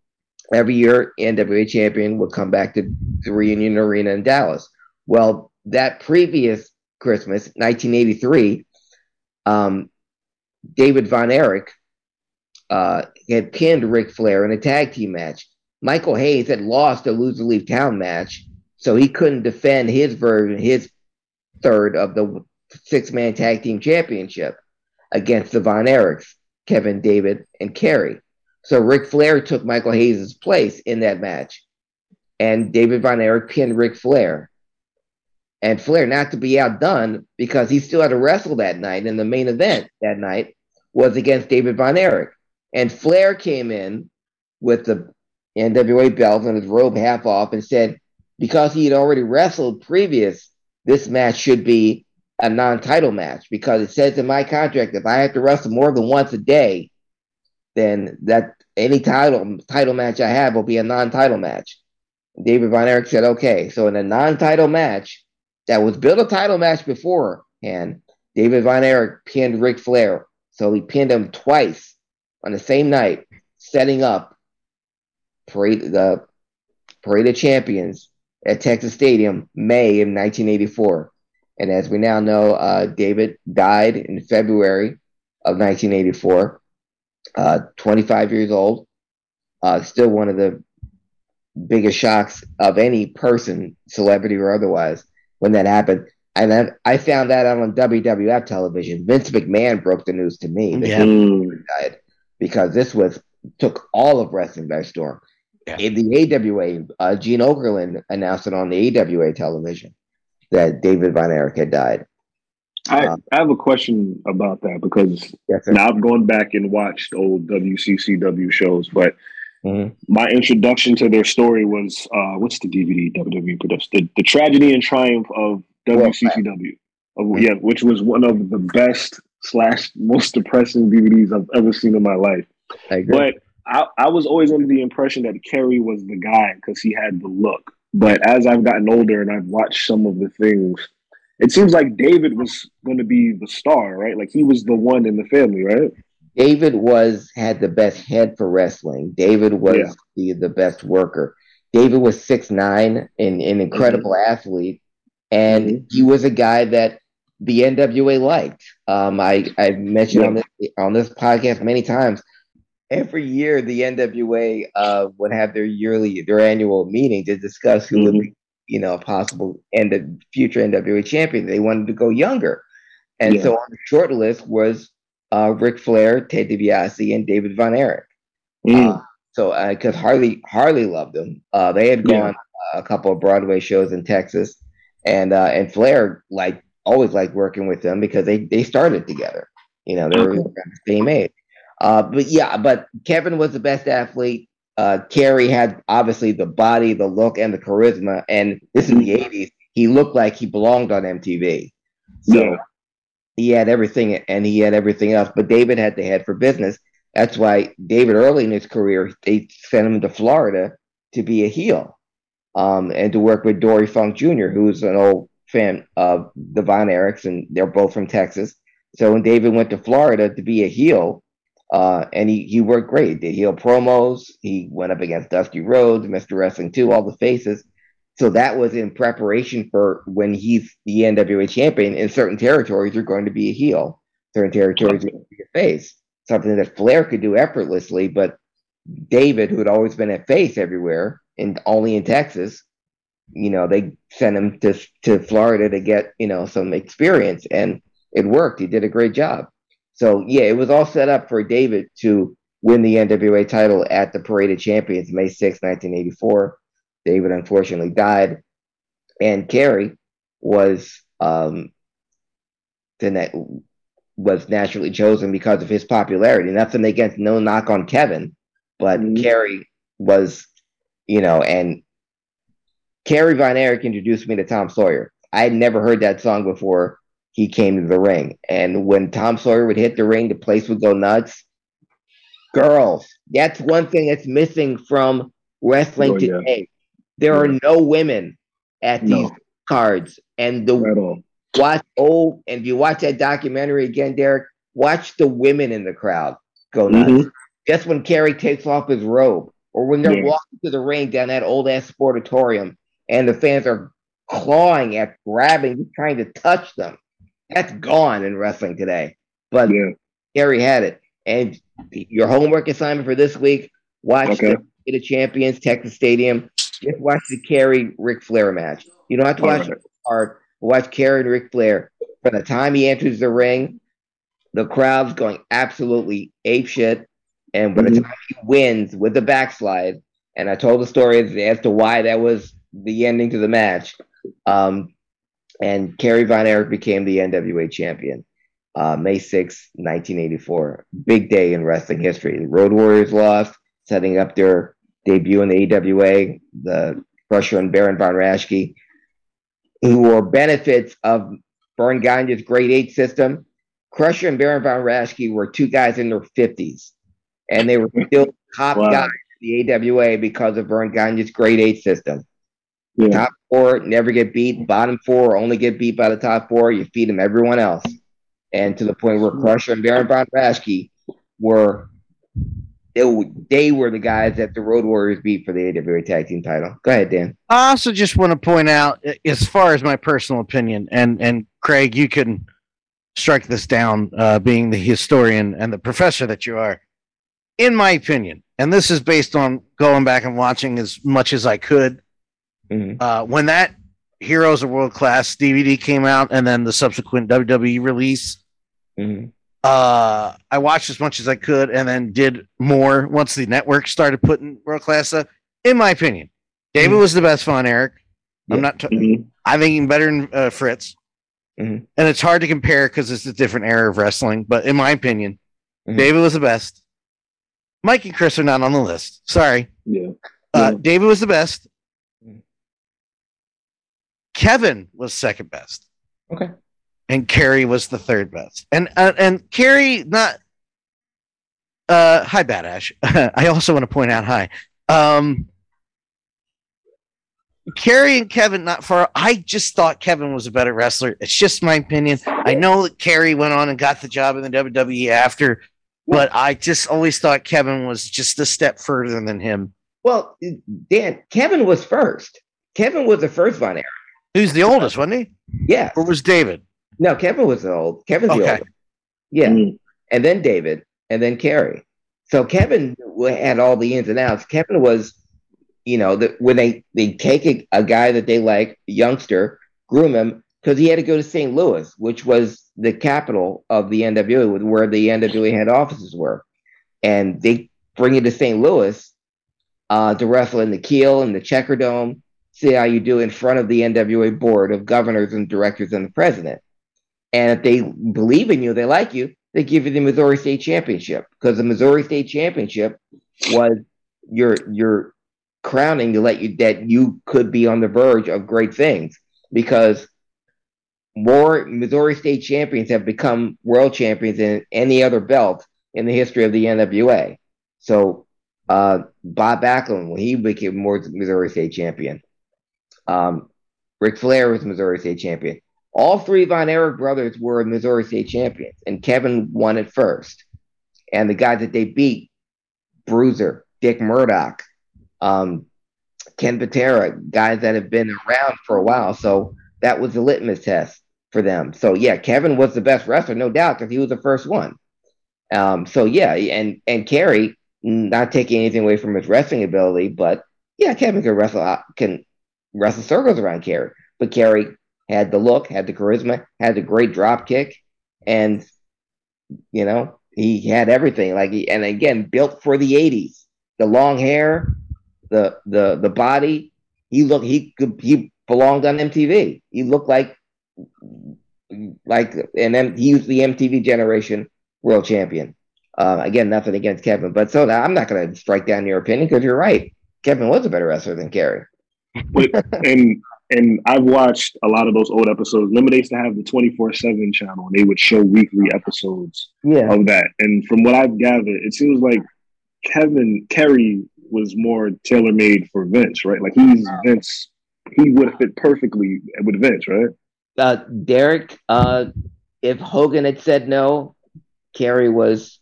every year, NWA champion would come back to the reunion arena in Dallas. Well, that previous Christmas, 1983, um, David Von Erich uh, had pinned Ric Flair in a tag team match. Michael Hayes had lost a loser leave town match, so he couldn't defend his version, his third of the six man tag team championship against the Von Erichs, Kevin, David, and Kerry. So Ric Flair took Michael Hayes' place in that match, and David Von Erich pinned Ric Flair. And Flair, not to be outdone, because he still had to wrestle that night, in the main event that night was against David Von Erich. And Flair came in with the NWA belt and his robe half off and said, because he had already wrestled previous, this match should be a non-title match because it says in my contract if I have to wrestle more than once a day, then that any title title match I have will be a non-title match. David Von Erich said, okay. So in a non-title match that was built a title match beforehand, David Von Erich pinned Ric Flair. So he pinned him twice on the same night, setting up parade the Parade of Champions at Texas Stadium, May of 1984. And as we now know, uh, David died in February of 1984, uh, 25 years old. Uh, still one of the biggest shocks of any person, celebrity or otherwise, when that happened. And then I found that out on WWF television. Vince McMahon broke the news to me that
Yeah.
he died because this was took all of wrestling by storm. In the AWA, uh, Gene Okerlund announced it on the AWA television that David Von Erich had died.
I,
Um,
I have a question about that because
Yes,
now I've gone back and watched old WCCW shows, but
Mhm.
my introduction to their story was uh, what's the DVD WWE produced? The, the Tragedy and Triumph of WCCW. Of, yeah, which was one of the best slash most depressing DVDs I've ever seen in my life.
I.
But I, I was always under the impression that Kerry was the guy because he had the look. But as I've gotten older and I've watched some of the things, it seems like David was going to be the star, right? Like he was the one in the family, right?
David was had the best head for wrestling. David was
Yeah.
the, the best worker. David was six nine and an mm-hmm. incredible athlete, and
Mhm.
he was a guy that the NWA liked. Um, I I mentioned on this on this podcast many times. Every year, the NWA uh, would have their yearly their annual meeting to discuss who would be, you know, a possible end of future NWA champion. They wanted to go younger, and
Yeah.
so on the short list was uh, Ric Flair, Ted DiBiase, and David Von Erich.
Mm.
Uh, so because Harley Harley loved them, uh, they had gone uh, a couple of Broadway shows in Texas, and uh, and Flair like always liked working with them because they they started together. You know, they were
Okay.
the same age. Uh, but yeah, but Kevin was the best athlete. Uh, Kerry had obviously the body, the look, and the charisma. And this is the '80s. He looked like he belonged on MTV. So
Yeah.
he had everything, and he had everything else. But David had the head for business. That's why David, early in his career, they sent him to Florida to be a heel, um, and to work with Dory Funk Jr., who's an old fan of the Von and they're both from Texas. So when David went to Florida to be a heel, uh, and he, he worked great. Did heel promos. He went up against Dusty Rhodes, Mr. Wrestling 2, all the faces. So that was in preparation for when he's the NWA champion. In certain territories, you're going to be a heel. Certain territories, you're going to be a face. Something that Flair could do effortlessly, but David, who had always been a face everywhere and only in Texas, you know, they sent him to to Florida to get you know some experience, and it worked. He did a great job. So yeah, it was all set up for David to win the NWA title at the Parade of Champions, May 6, 1984. David unfortunately died, and Kerry was um, the net was naturally chosen because of his popularity. Nothing against no knock on Kevin, but Kerry was, you know, and Kerry Von Erich introduced me to Tom Sawyer. I had never heard that song before he came to the ring. And when Tom Sawyer would hit the ring, the place would go nuts. Girls, that's one thing that's missing from wrestling
Oh, yeah.
today. There are no women at these
No.
cards. And the watch oh, and if you watch that documentary again, Derek, watch the women in the crowd go nuts.
Mhm.
Just when Kerry takes off his robe, or when they're
Yeah.
walking to the ring down that old ass sportatorium, and the fans are clawing at grabbing, trying to touch them. That's gone in wrestling today. But
Yeah.
Kerry had it. And your homework assignment for this week: watch
Okay.
the of Champions, Texas Stadium. Just watch the Kerry Ric Flair match. You don't have to watch
right.
it hard. Watch Kerry and Ric Flair. From the time he enters the ring, the crowd's going absolutely ape shit. And by the
Mhm.
time he wins with the backslide, and I told the story as, to why that was the ending to the match. Um, and Kerry Von Erich became the NWA champion. Uh, May 6, 1984. Big day in wrestling history. The Road Warriors lost, setting up their debut in the AWA. The Crusher and Baron Von Raschke, who were benefits of Verne Gagne's Grade 8 system. Crusher and Baron Von Raschke were two guys in their 50s, and they were still top
Wow.
guys in the AWA because of Verne Gagne's Grade 8 system.
Yeah.
Top four never get beat. Bottom four only get beat by the top four. You feed them everyone else. And to the point where Crusher and Baron Von Raschke were they, they were the guys that the Road Warriors beat for the AWA Tag Team title. Go ahead, Dan.
I also just want to point out, as far as my personal opinion, and and Craig, you can strike this down, uh, being the historian and the professor that you are. In my opinion, and this is based on going back and watching as much as I could,
Mhm.
uh, when that Heroes of World Class DVD came out, and then the subsequent WWE release,
Mhm.
uh, I watched as much as I could, and then did more once the network started putting World Class stuff. In my opinion, David was the best Von Erich. I'm
Yeah.
not. T-
Mhm.
I think even better than uh, Fritz.
Mhm.
And it's hard to compare because it's a different era of wrestling. But in my opinion,
Mhm.
David was the best. Mike and Chris are not on the list. Sorry.
Yeah.
Uh,
Yeah.
David was the best. Kevin was second best.
Okay.
And Kerry was the third best. And uh, and Kerry not. Uh, hi, Badash. I also want to point out hi. Um, Kerry and Kevin not far. I just thought Kevin was a better wrestler. It's just my opinion. I know that Kerry went on and got the job in the WWE after, but I just always thought Kevin was just a step further than him.
Well, Dan, Kevin was first. Kevin was the first Von Erich.
Who's the oldest, wasn't he?
Yeah.
Or was David?
No, Kevin was the old. Kevin's the
Okay.
oldest. Yeah.
Mhm.
and then David, and then Kerry. So Kevin had all the ins and outs. Kevin was, you know, the, when they they take a, a guy that they like, a youngster, groom him because he had to go to St. Louis, which was the capital of the NWA, where the NWA head offices were, and they bring you to St. Louis uh, to wrestle in the Kiel and the Checkerdome. See how you do in front of the NWA board of governors and directors and the president. And if they believe in you, they like you, they give you the Missouri State Championship because the Missouri State Championship was your your crowning to let you that you could be on the verge of great things because more Missouri State champions have become world champions than any other belt in the history of the NWA. So uh, Bob Backlund, when he became more Missouri State champion, um, Ric Flair was Missouri State champion. All three Von Erich brothers were Missouri State champions, and Kevin won it first. And the guys that they beat, Bruiser, Dick Murdoch, um, Ken Patera, guys that have been around for a while. So that was the litmus test for them. So yeah, Kevin was the best wrestler, no doubt, because he was the first one. Um, so yeah, and and Kerry, not taking anything away from his wrestling ability, but yeah, Kevin can wrestle out, can wrestle circles around Kerry, but Kerry had the look, had the charisma, had the great drop kick, and you know he had everything. Like he, and again, built for the '80s, the long hair, the the the body. He looked he could he belonged on MTV. He looked like like and then he was the MTV generation world champion. Uh, again, nothing against Kevin, but so I'm not going to strike down your opinion because you're right. Kevin was a better wrestler than Kerry.
But, and and I've watched a lot of those old episodes. Remember, they used to have the twenty four seven channel, and they would show weekly episodes
Yeah.
of that. And from what I've gathered, it seems like Kevin Kerry was more tailor made for Vince, right? Like he's Vince. He would have fit perfectly with Vince, right?
Uh, Derek, uh, if Hogan had said no, Kerry was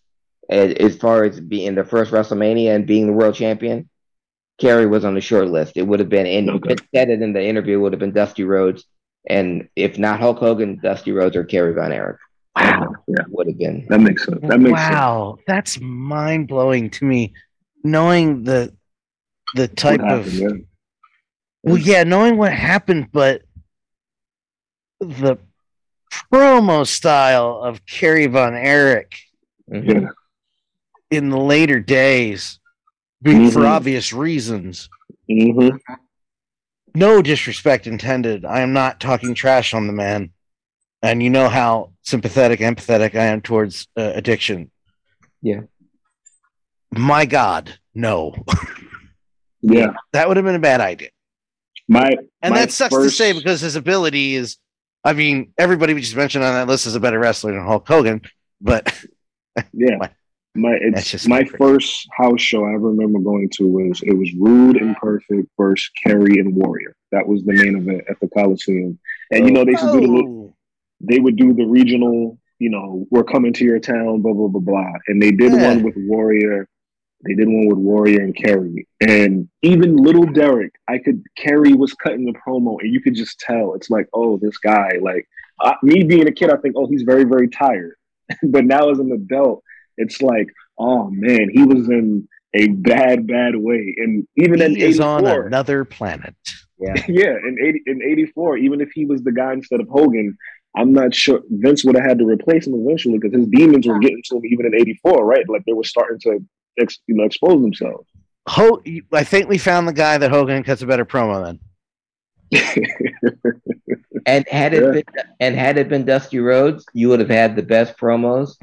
as, as far as being the first WrestleMania and being the world champion. Kerry was on the short list. It would have been, and
Okay.
Vince said it in the interview, would have been Dusty Rhodes, and if not Hulk Hogan, Dusty Rhodes or Kerry Von Erich
Wow. Yeah,
would have been.
that makes sense. That makes sense.
wow, that's mind blowing to me. Knowing the the type
happened,
of
yeah.
Well, yeah, knowing what happened, but the promo style of Kerry Von Erich in the later days, be- for obvious reasons.
Mm-hmm.
No disrespect intended. I am not talking trash on the man, and you know how sympathetic, empathetic I am towards uh, addiction.
Yeah.
My God, no,
Yeah.
that would have been a bad idea.
My
And
my
that sucks to say because his ability is, I mean, everybody we just mentioned on that list is a better wrestler than Hulk Hogan, but
Yeah. My
That's
it's
just
my first house show I ever remember going to was it was Rude and Perfect versus Kerry and Warrior. That was the main event at the Coliseum. And you know they used to do the little,
Oh,
they would do the regional, you know, we're coming to your town, blah blah blah blah. And they did
Yeah.
one with Warrior. They did one with Warrior and Kerry. And even little Derek, I could Kerry was cutting the promo, and you could just tell. It's like, oh, this guy. Like uh, me being a kid, I think, oh, he's very very tired. but now as an adult, it's like, oh man, he was in a bad bad way. And even in
he is on another planet.
Yeah.
yeah, in eighty in eighty four, even if he was the guy instead of Hogan, I'm not sure Vince would have had to replace him eventually because his demons were getting to him even in eighty four, right? Like they were starting to ex, you know expose themselves.
Ho- I think we found the guy that Hogan cuts a better promo than.
And had it
Yeah.
been and had it been Dusty Rhodes, you would have had the best promos.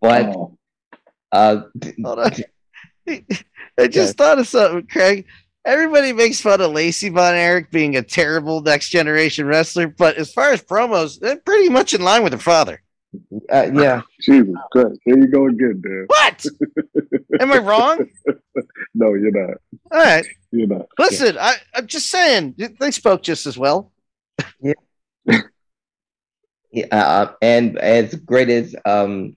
But
Oh,
uh,
Hold on. I just thought of something, Craig. Everybody makes fun of Lacey Von Erich being a terrible next generation wrestler, but as far as promos, they're pretty much in line with her father.
Uh, yeah,
Jesus Christ! Here you go again, Dan.
What? Am I wrong?
No, you're not.
All right.
You're not.
Listen, I, I'm just saying they spoke just as well.
yeah, uh, and as great as um,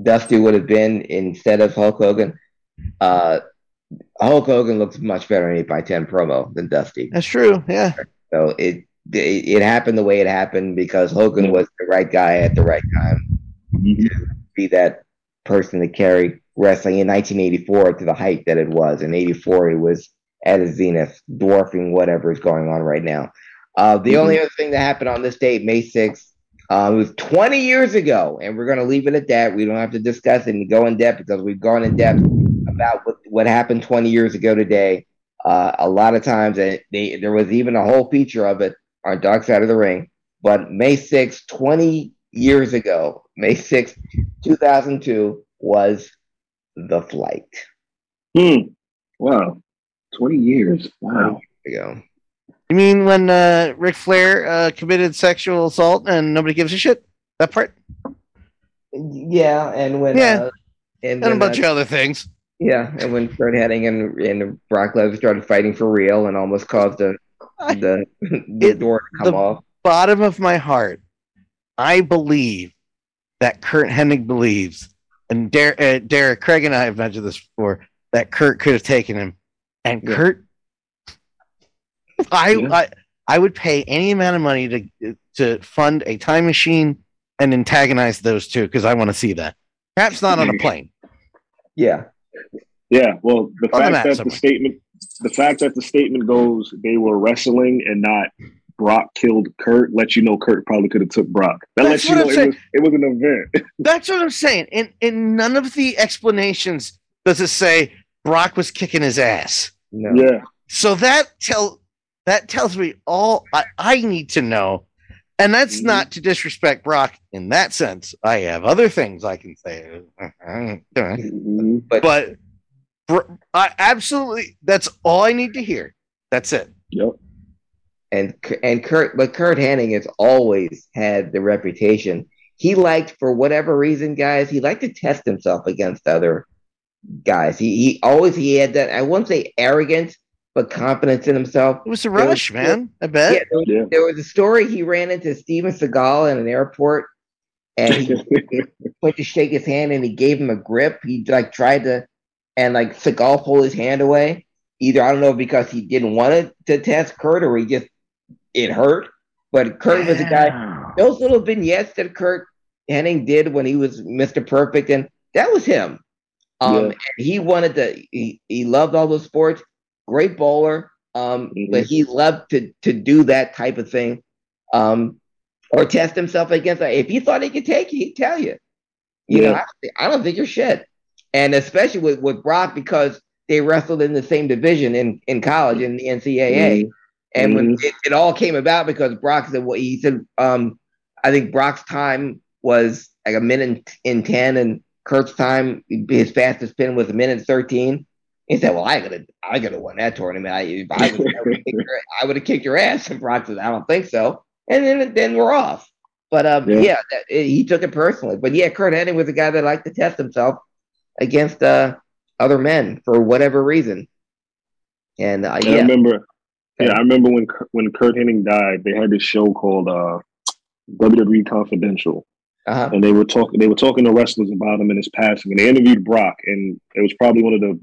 Dusty would have been instead of Hulk Hogan, uh, Hulk Hogan looks much better in eight by ten promo than Dusty.
That's true. Yeah.
So it, it happened the way it happened because Hogan was the right guy at the right time
Mhm.
to be that person to carry wrestling in 1984 to the height that it was. In 84, it was at its zenith, dwarfing whatever is going on right now. Uh, the only other thing that happened on this date, May 6th, uh, it was 20 years ago, and we're going to leave it at that. We don't have to discuss it and go in depth because we've gone in depth about what, what happened 20 years ago today. Uh, a lot of times, and they, there was even a whole feature of it on Dark Side of the Ring. But May 6th, 20 years ago, May 6th, 2002, was The Flight.
Hmm. Wow. Twenty years. Wow.
There you go.
You mean when uh, Ric Flair uh, committed sexual assault and nobody gives a shit? That part?
Yeah, and when
Yeah.
uh, and,
And a bunch
uh,
of other things.
yeah, and when Curt Hennig and, and Brock Lesnar started fighting for real and almost caused the
I-
the, the
It-
door to come
the-
off.
Bottom of my heart, I believe that Curt Hennig believes, and Der- uh, Derek, Craig and I have mentioned this before, that Curt could have taken him. And
Yeah.
Curt, I,
Yeah.
I, I would pay any amount of money to to fund a time machine and antagonize those two because I want to see that. Perhaps not on a plane.
Yeah,
Yeah. Well, the
On
fact
map
that the statement, the fact that the statement goes they were wrestling and not Brock killed Curt, lets you know Curt probably could have took Brock. That
That's
lets you
what
know
I'm
it
saying.
was, it was an event.
That's what I'm saying. In in none of the explanations does it say Brock was kicking his ass.
no,
yeah.
So that tell that tells me all I, I need to know. And that's
Mhm.
not to disrespect Brock in that sense. I have other things I can say.
Mhm.
but,
But Br- I absolutely that's all I need to hear. That's it.
Yep.
and and Curt, but Curt Hennig has always had the reputation. He liked, for whatever reason, guys, he liked to test himself against other guys. He he always he had that. I won't say arrogant, but confidence in himself.
It was a
There was-
rush, man. I bet.
Yeah, there, was,
Yeah.
there was a story he ran into Steven Seagal in an airport, and he went to shake his hand, and he gave him a grip. He like tried to, and like Seagal pulled his hand away. either I don't know because he didn't want to, to test Curt or he just it hurt. But Curt was a guy. Those little vignettes that Curt Hennig did when he was Mr. Perfect, and that was him. Um,
Yeah.
and he wanted to. He, he loved all those sports. Great bowler. Um,
Mhm.
but he loved to to do that type of thing. Um, or test himself against. If he thought he could take you, he'd tell you. You know, I, I don't think you're shit. And especially with, with Brock because they wrestled in the same division in, in college in the NCAA.
Mhm.
And when
Mhm.
it, it all came about because Brock said what he said, um, I think Brock's time was like a minute in ten, and Curt's time, his fastest pin was a minute thirteen. He said, "Well, I could have, I could have won that tournament. I, I, I would have kicked your- I would have kicked your ass." And Brock said, "I don't think so." And then, then we're off. But um,
Yeah.
yeah, that, he took it personally. But yeah, Curt Hennig was a guy that liked to test himself against uh, other men for whatever reason. And uh,
And I remember, yeah, I remember when Curt- when Curt Hennig died, they had this show called uh, WWE Confidential,
uh-huh.
and they were talking they were talking to wrestlers about him and his passing, and they interviewed Brock, and it was probably one of the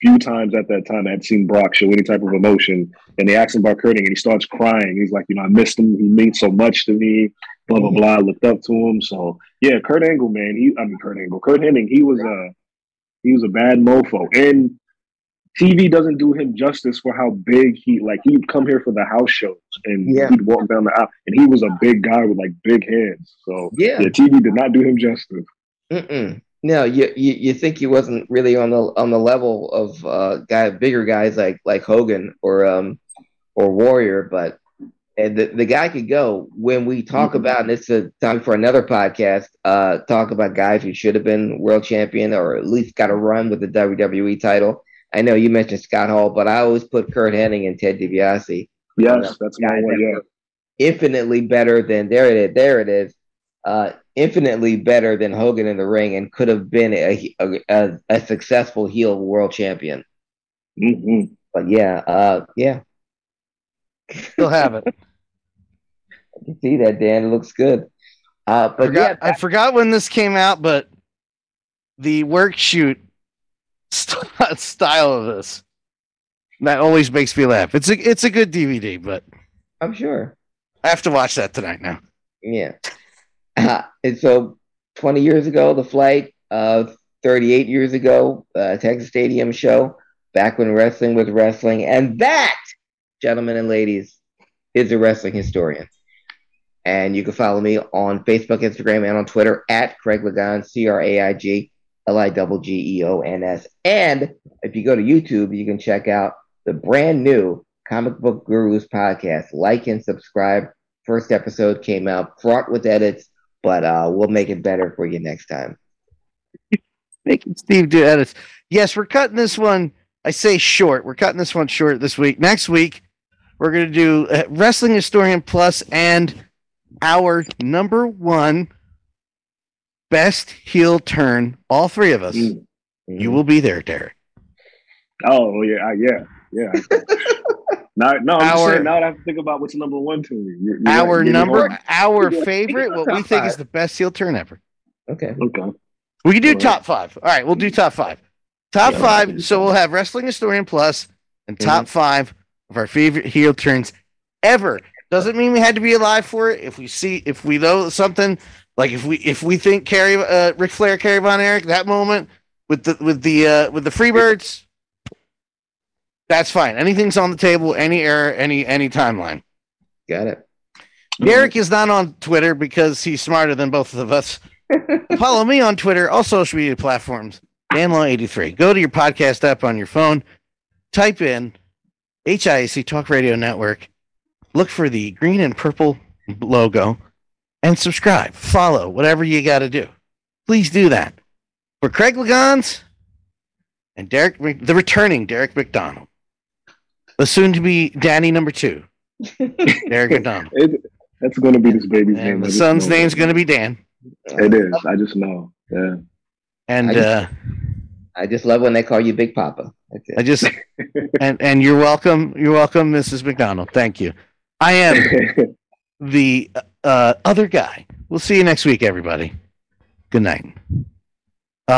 few times at that time I had seen Brock show any type of emotion, and they asked him about Curt Hennig, and he starts crying. He's like, you know, I missed him. He meant so much to me. Blah blah blah. Looked up to him. So yeah, Kurt Angle, man. He, I mean Kurt Angle, Curt Hennig. He was a he was a bad mofo, and TV doesn't do him justice for how big he like. He'd come here for the house shows, and
Yeah.
he'd walk down the aisle, and he was a big guy with like big hands. So
Yeah.
yeah, TV did not do him justice.
Mm-mm. No, you, you you think he wasn't really on the on the level of uh guy bigger guys like like Hogan or um or Warrior, but and the, the guy could go when we talk about and it's a time for another podcast, uh talk about guys who should have been world champion or at least got a run with the WWE title. I know you mentioned Scott Hall, but I always put Curt Hennig and Ted DiBiase
Yes, that's my one. Yeah,
infinitely better than there it is. There it is. Uh, infinitely better than Hogan in the ring, and could have been a a, a, a successful heel world champion.
hmm
But yeah, uh, yeah,
Still have it.
I can see that, Dan. It looks good. Uh, but
forgot,
yeah,
I forgot when this came out, but the work shoot st- style of this that always makes me laugh. It's a it's a good DVD, but
I'm sure.
I have to watch that tonight now.
Yeah. Uh, and so 20 years ago, the flight, uh, 38 years ago, uh, Texas Stadium show, back when wrestling was wrestling. And that, gentlemen and ladies, is a wrestling historian. And you can follow me on Facebook, Instagram, and on Twitter at Craig Liggeons, C R A I G L I G G E O N S. And if you go to YouTube, you can check out the brand new Comic Book Gurus podcast. Like and subscribe. First episode came out, fraught with edits, but uh, we'll make it better for you next time.
Making Steve do edits. Yes, we're cutting this one. I say short. We're cutting this one short this week. Next week, we're going to do uh, Wrestling Historian Plus and our number one best heel turn. All three of us.
Mm.
You will be there, Derek.
Oh yeah, yeah, yeah. now, no, I'm just
Our-
saying. Now I have to think about what's number one to me. You're- you're
Our
right,
number, our favorite, what we
top
think is the best heel turn ever.
Okay.
Okay.
We can do
All right.
top five. All right, we'll do top five. Top
Yeah,
five.
we can do
So we'll have Wrestling Historian Plus and
Mm-hmm.
top five of our favorite heel turns ever. Doesn't mean we had to be alive for it. If we see, if we know something, like if we if we think Kerry, uh, Ric Flair, Kerry Von Erich, that moment with the with the uh, with the Freebirds, that's fine. Anything's on the table. Any error, any any timeline.
Got it.
Derek is not on Twitter because he's smarter than both of us. Follow me on Twitter, all social media platforms, DanLaw83. Go to your podcast app on your phone, type in HIAC Talk Radio Network, look for the green and purple logo, and subscribe, follow, whatever you got to do. Please do that. For Craig Liggeons and Derek, the returning Derek McDonald, the soon to be Danny number two, Derek McDonald.
It, that's going to be this baby's name.
And
I
the son's name's going to be Dan.
It is. I just know. Yeah.
And
just-
uh,
I just love when they call you Big Papa.
I just and and you're welcome. You're welcome, Mrs. McDonald. Thank you. I am the uh, other guy. We'll see you next week, everybody. Good night. Uh,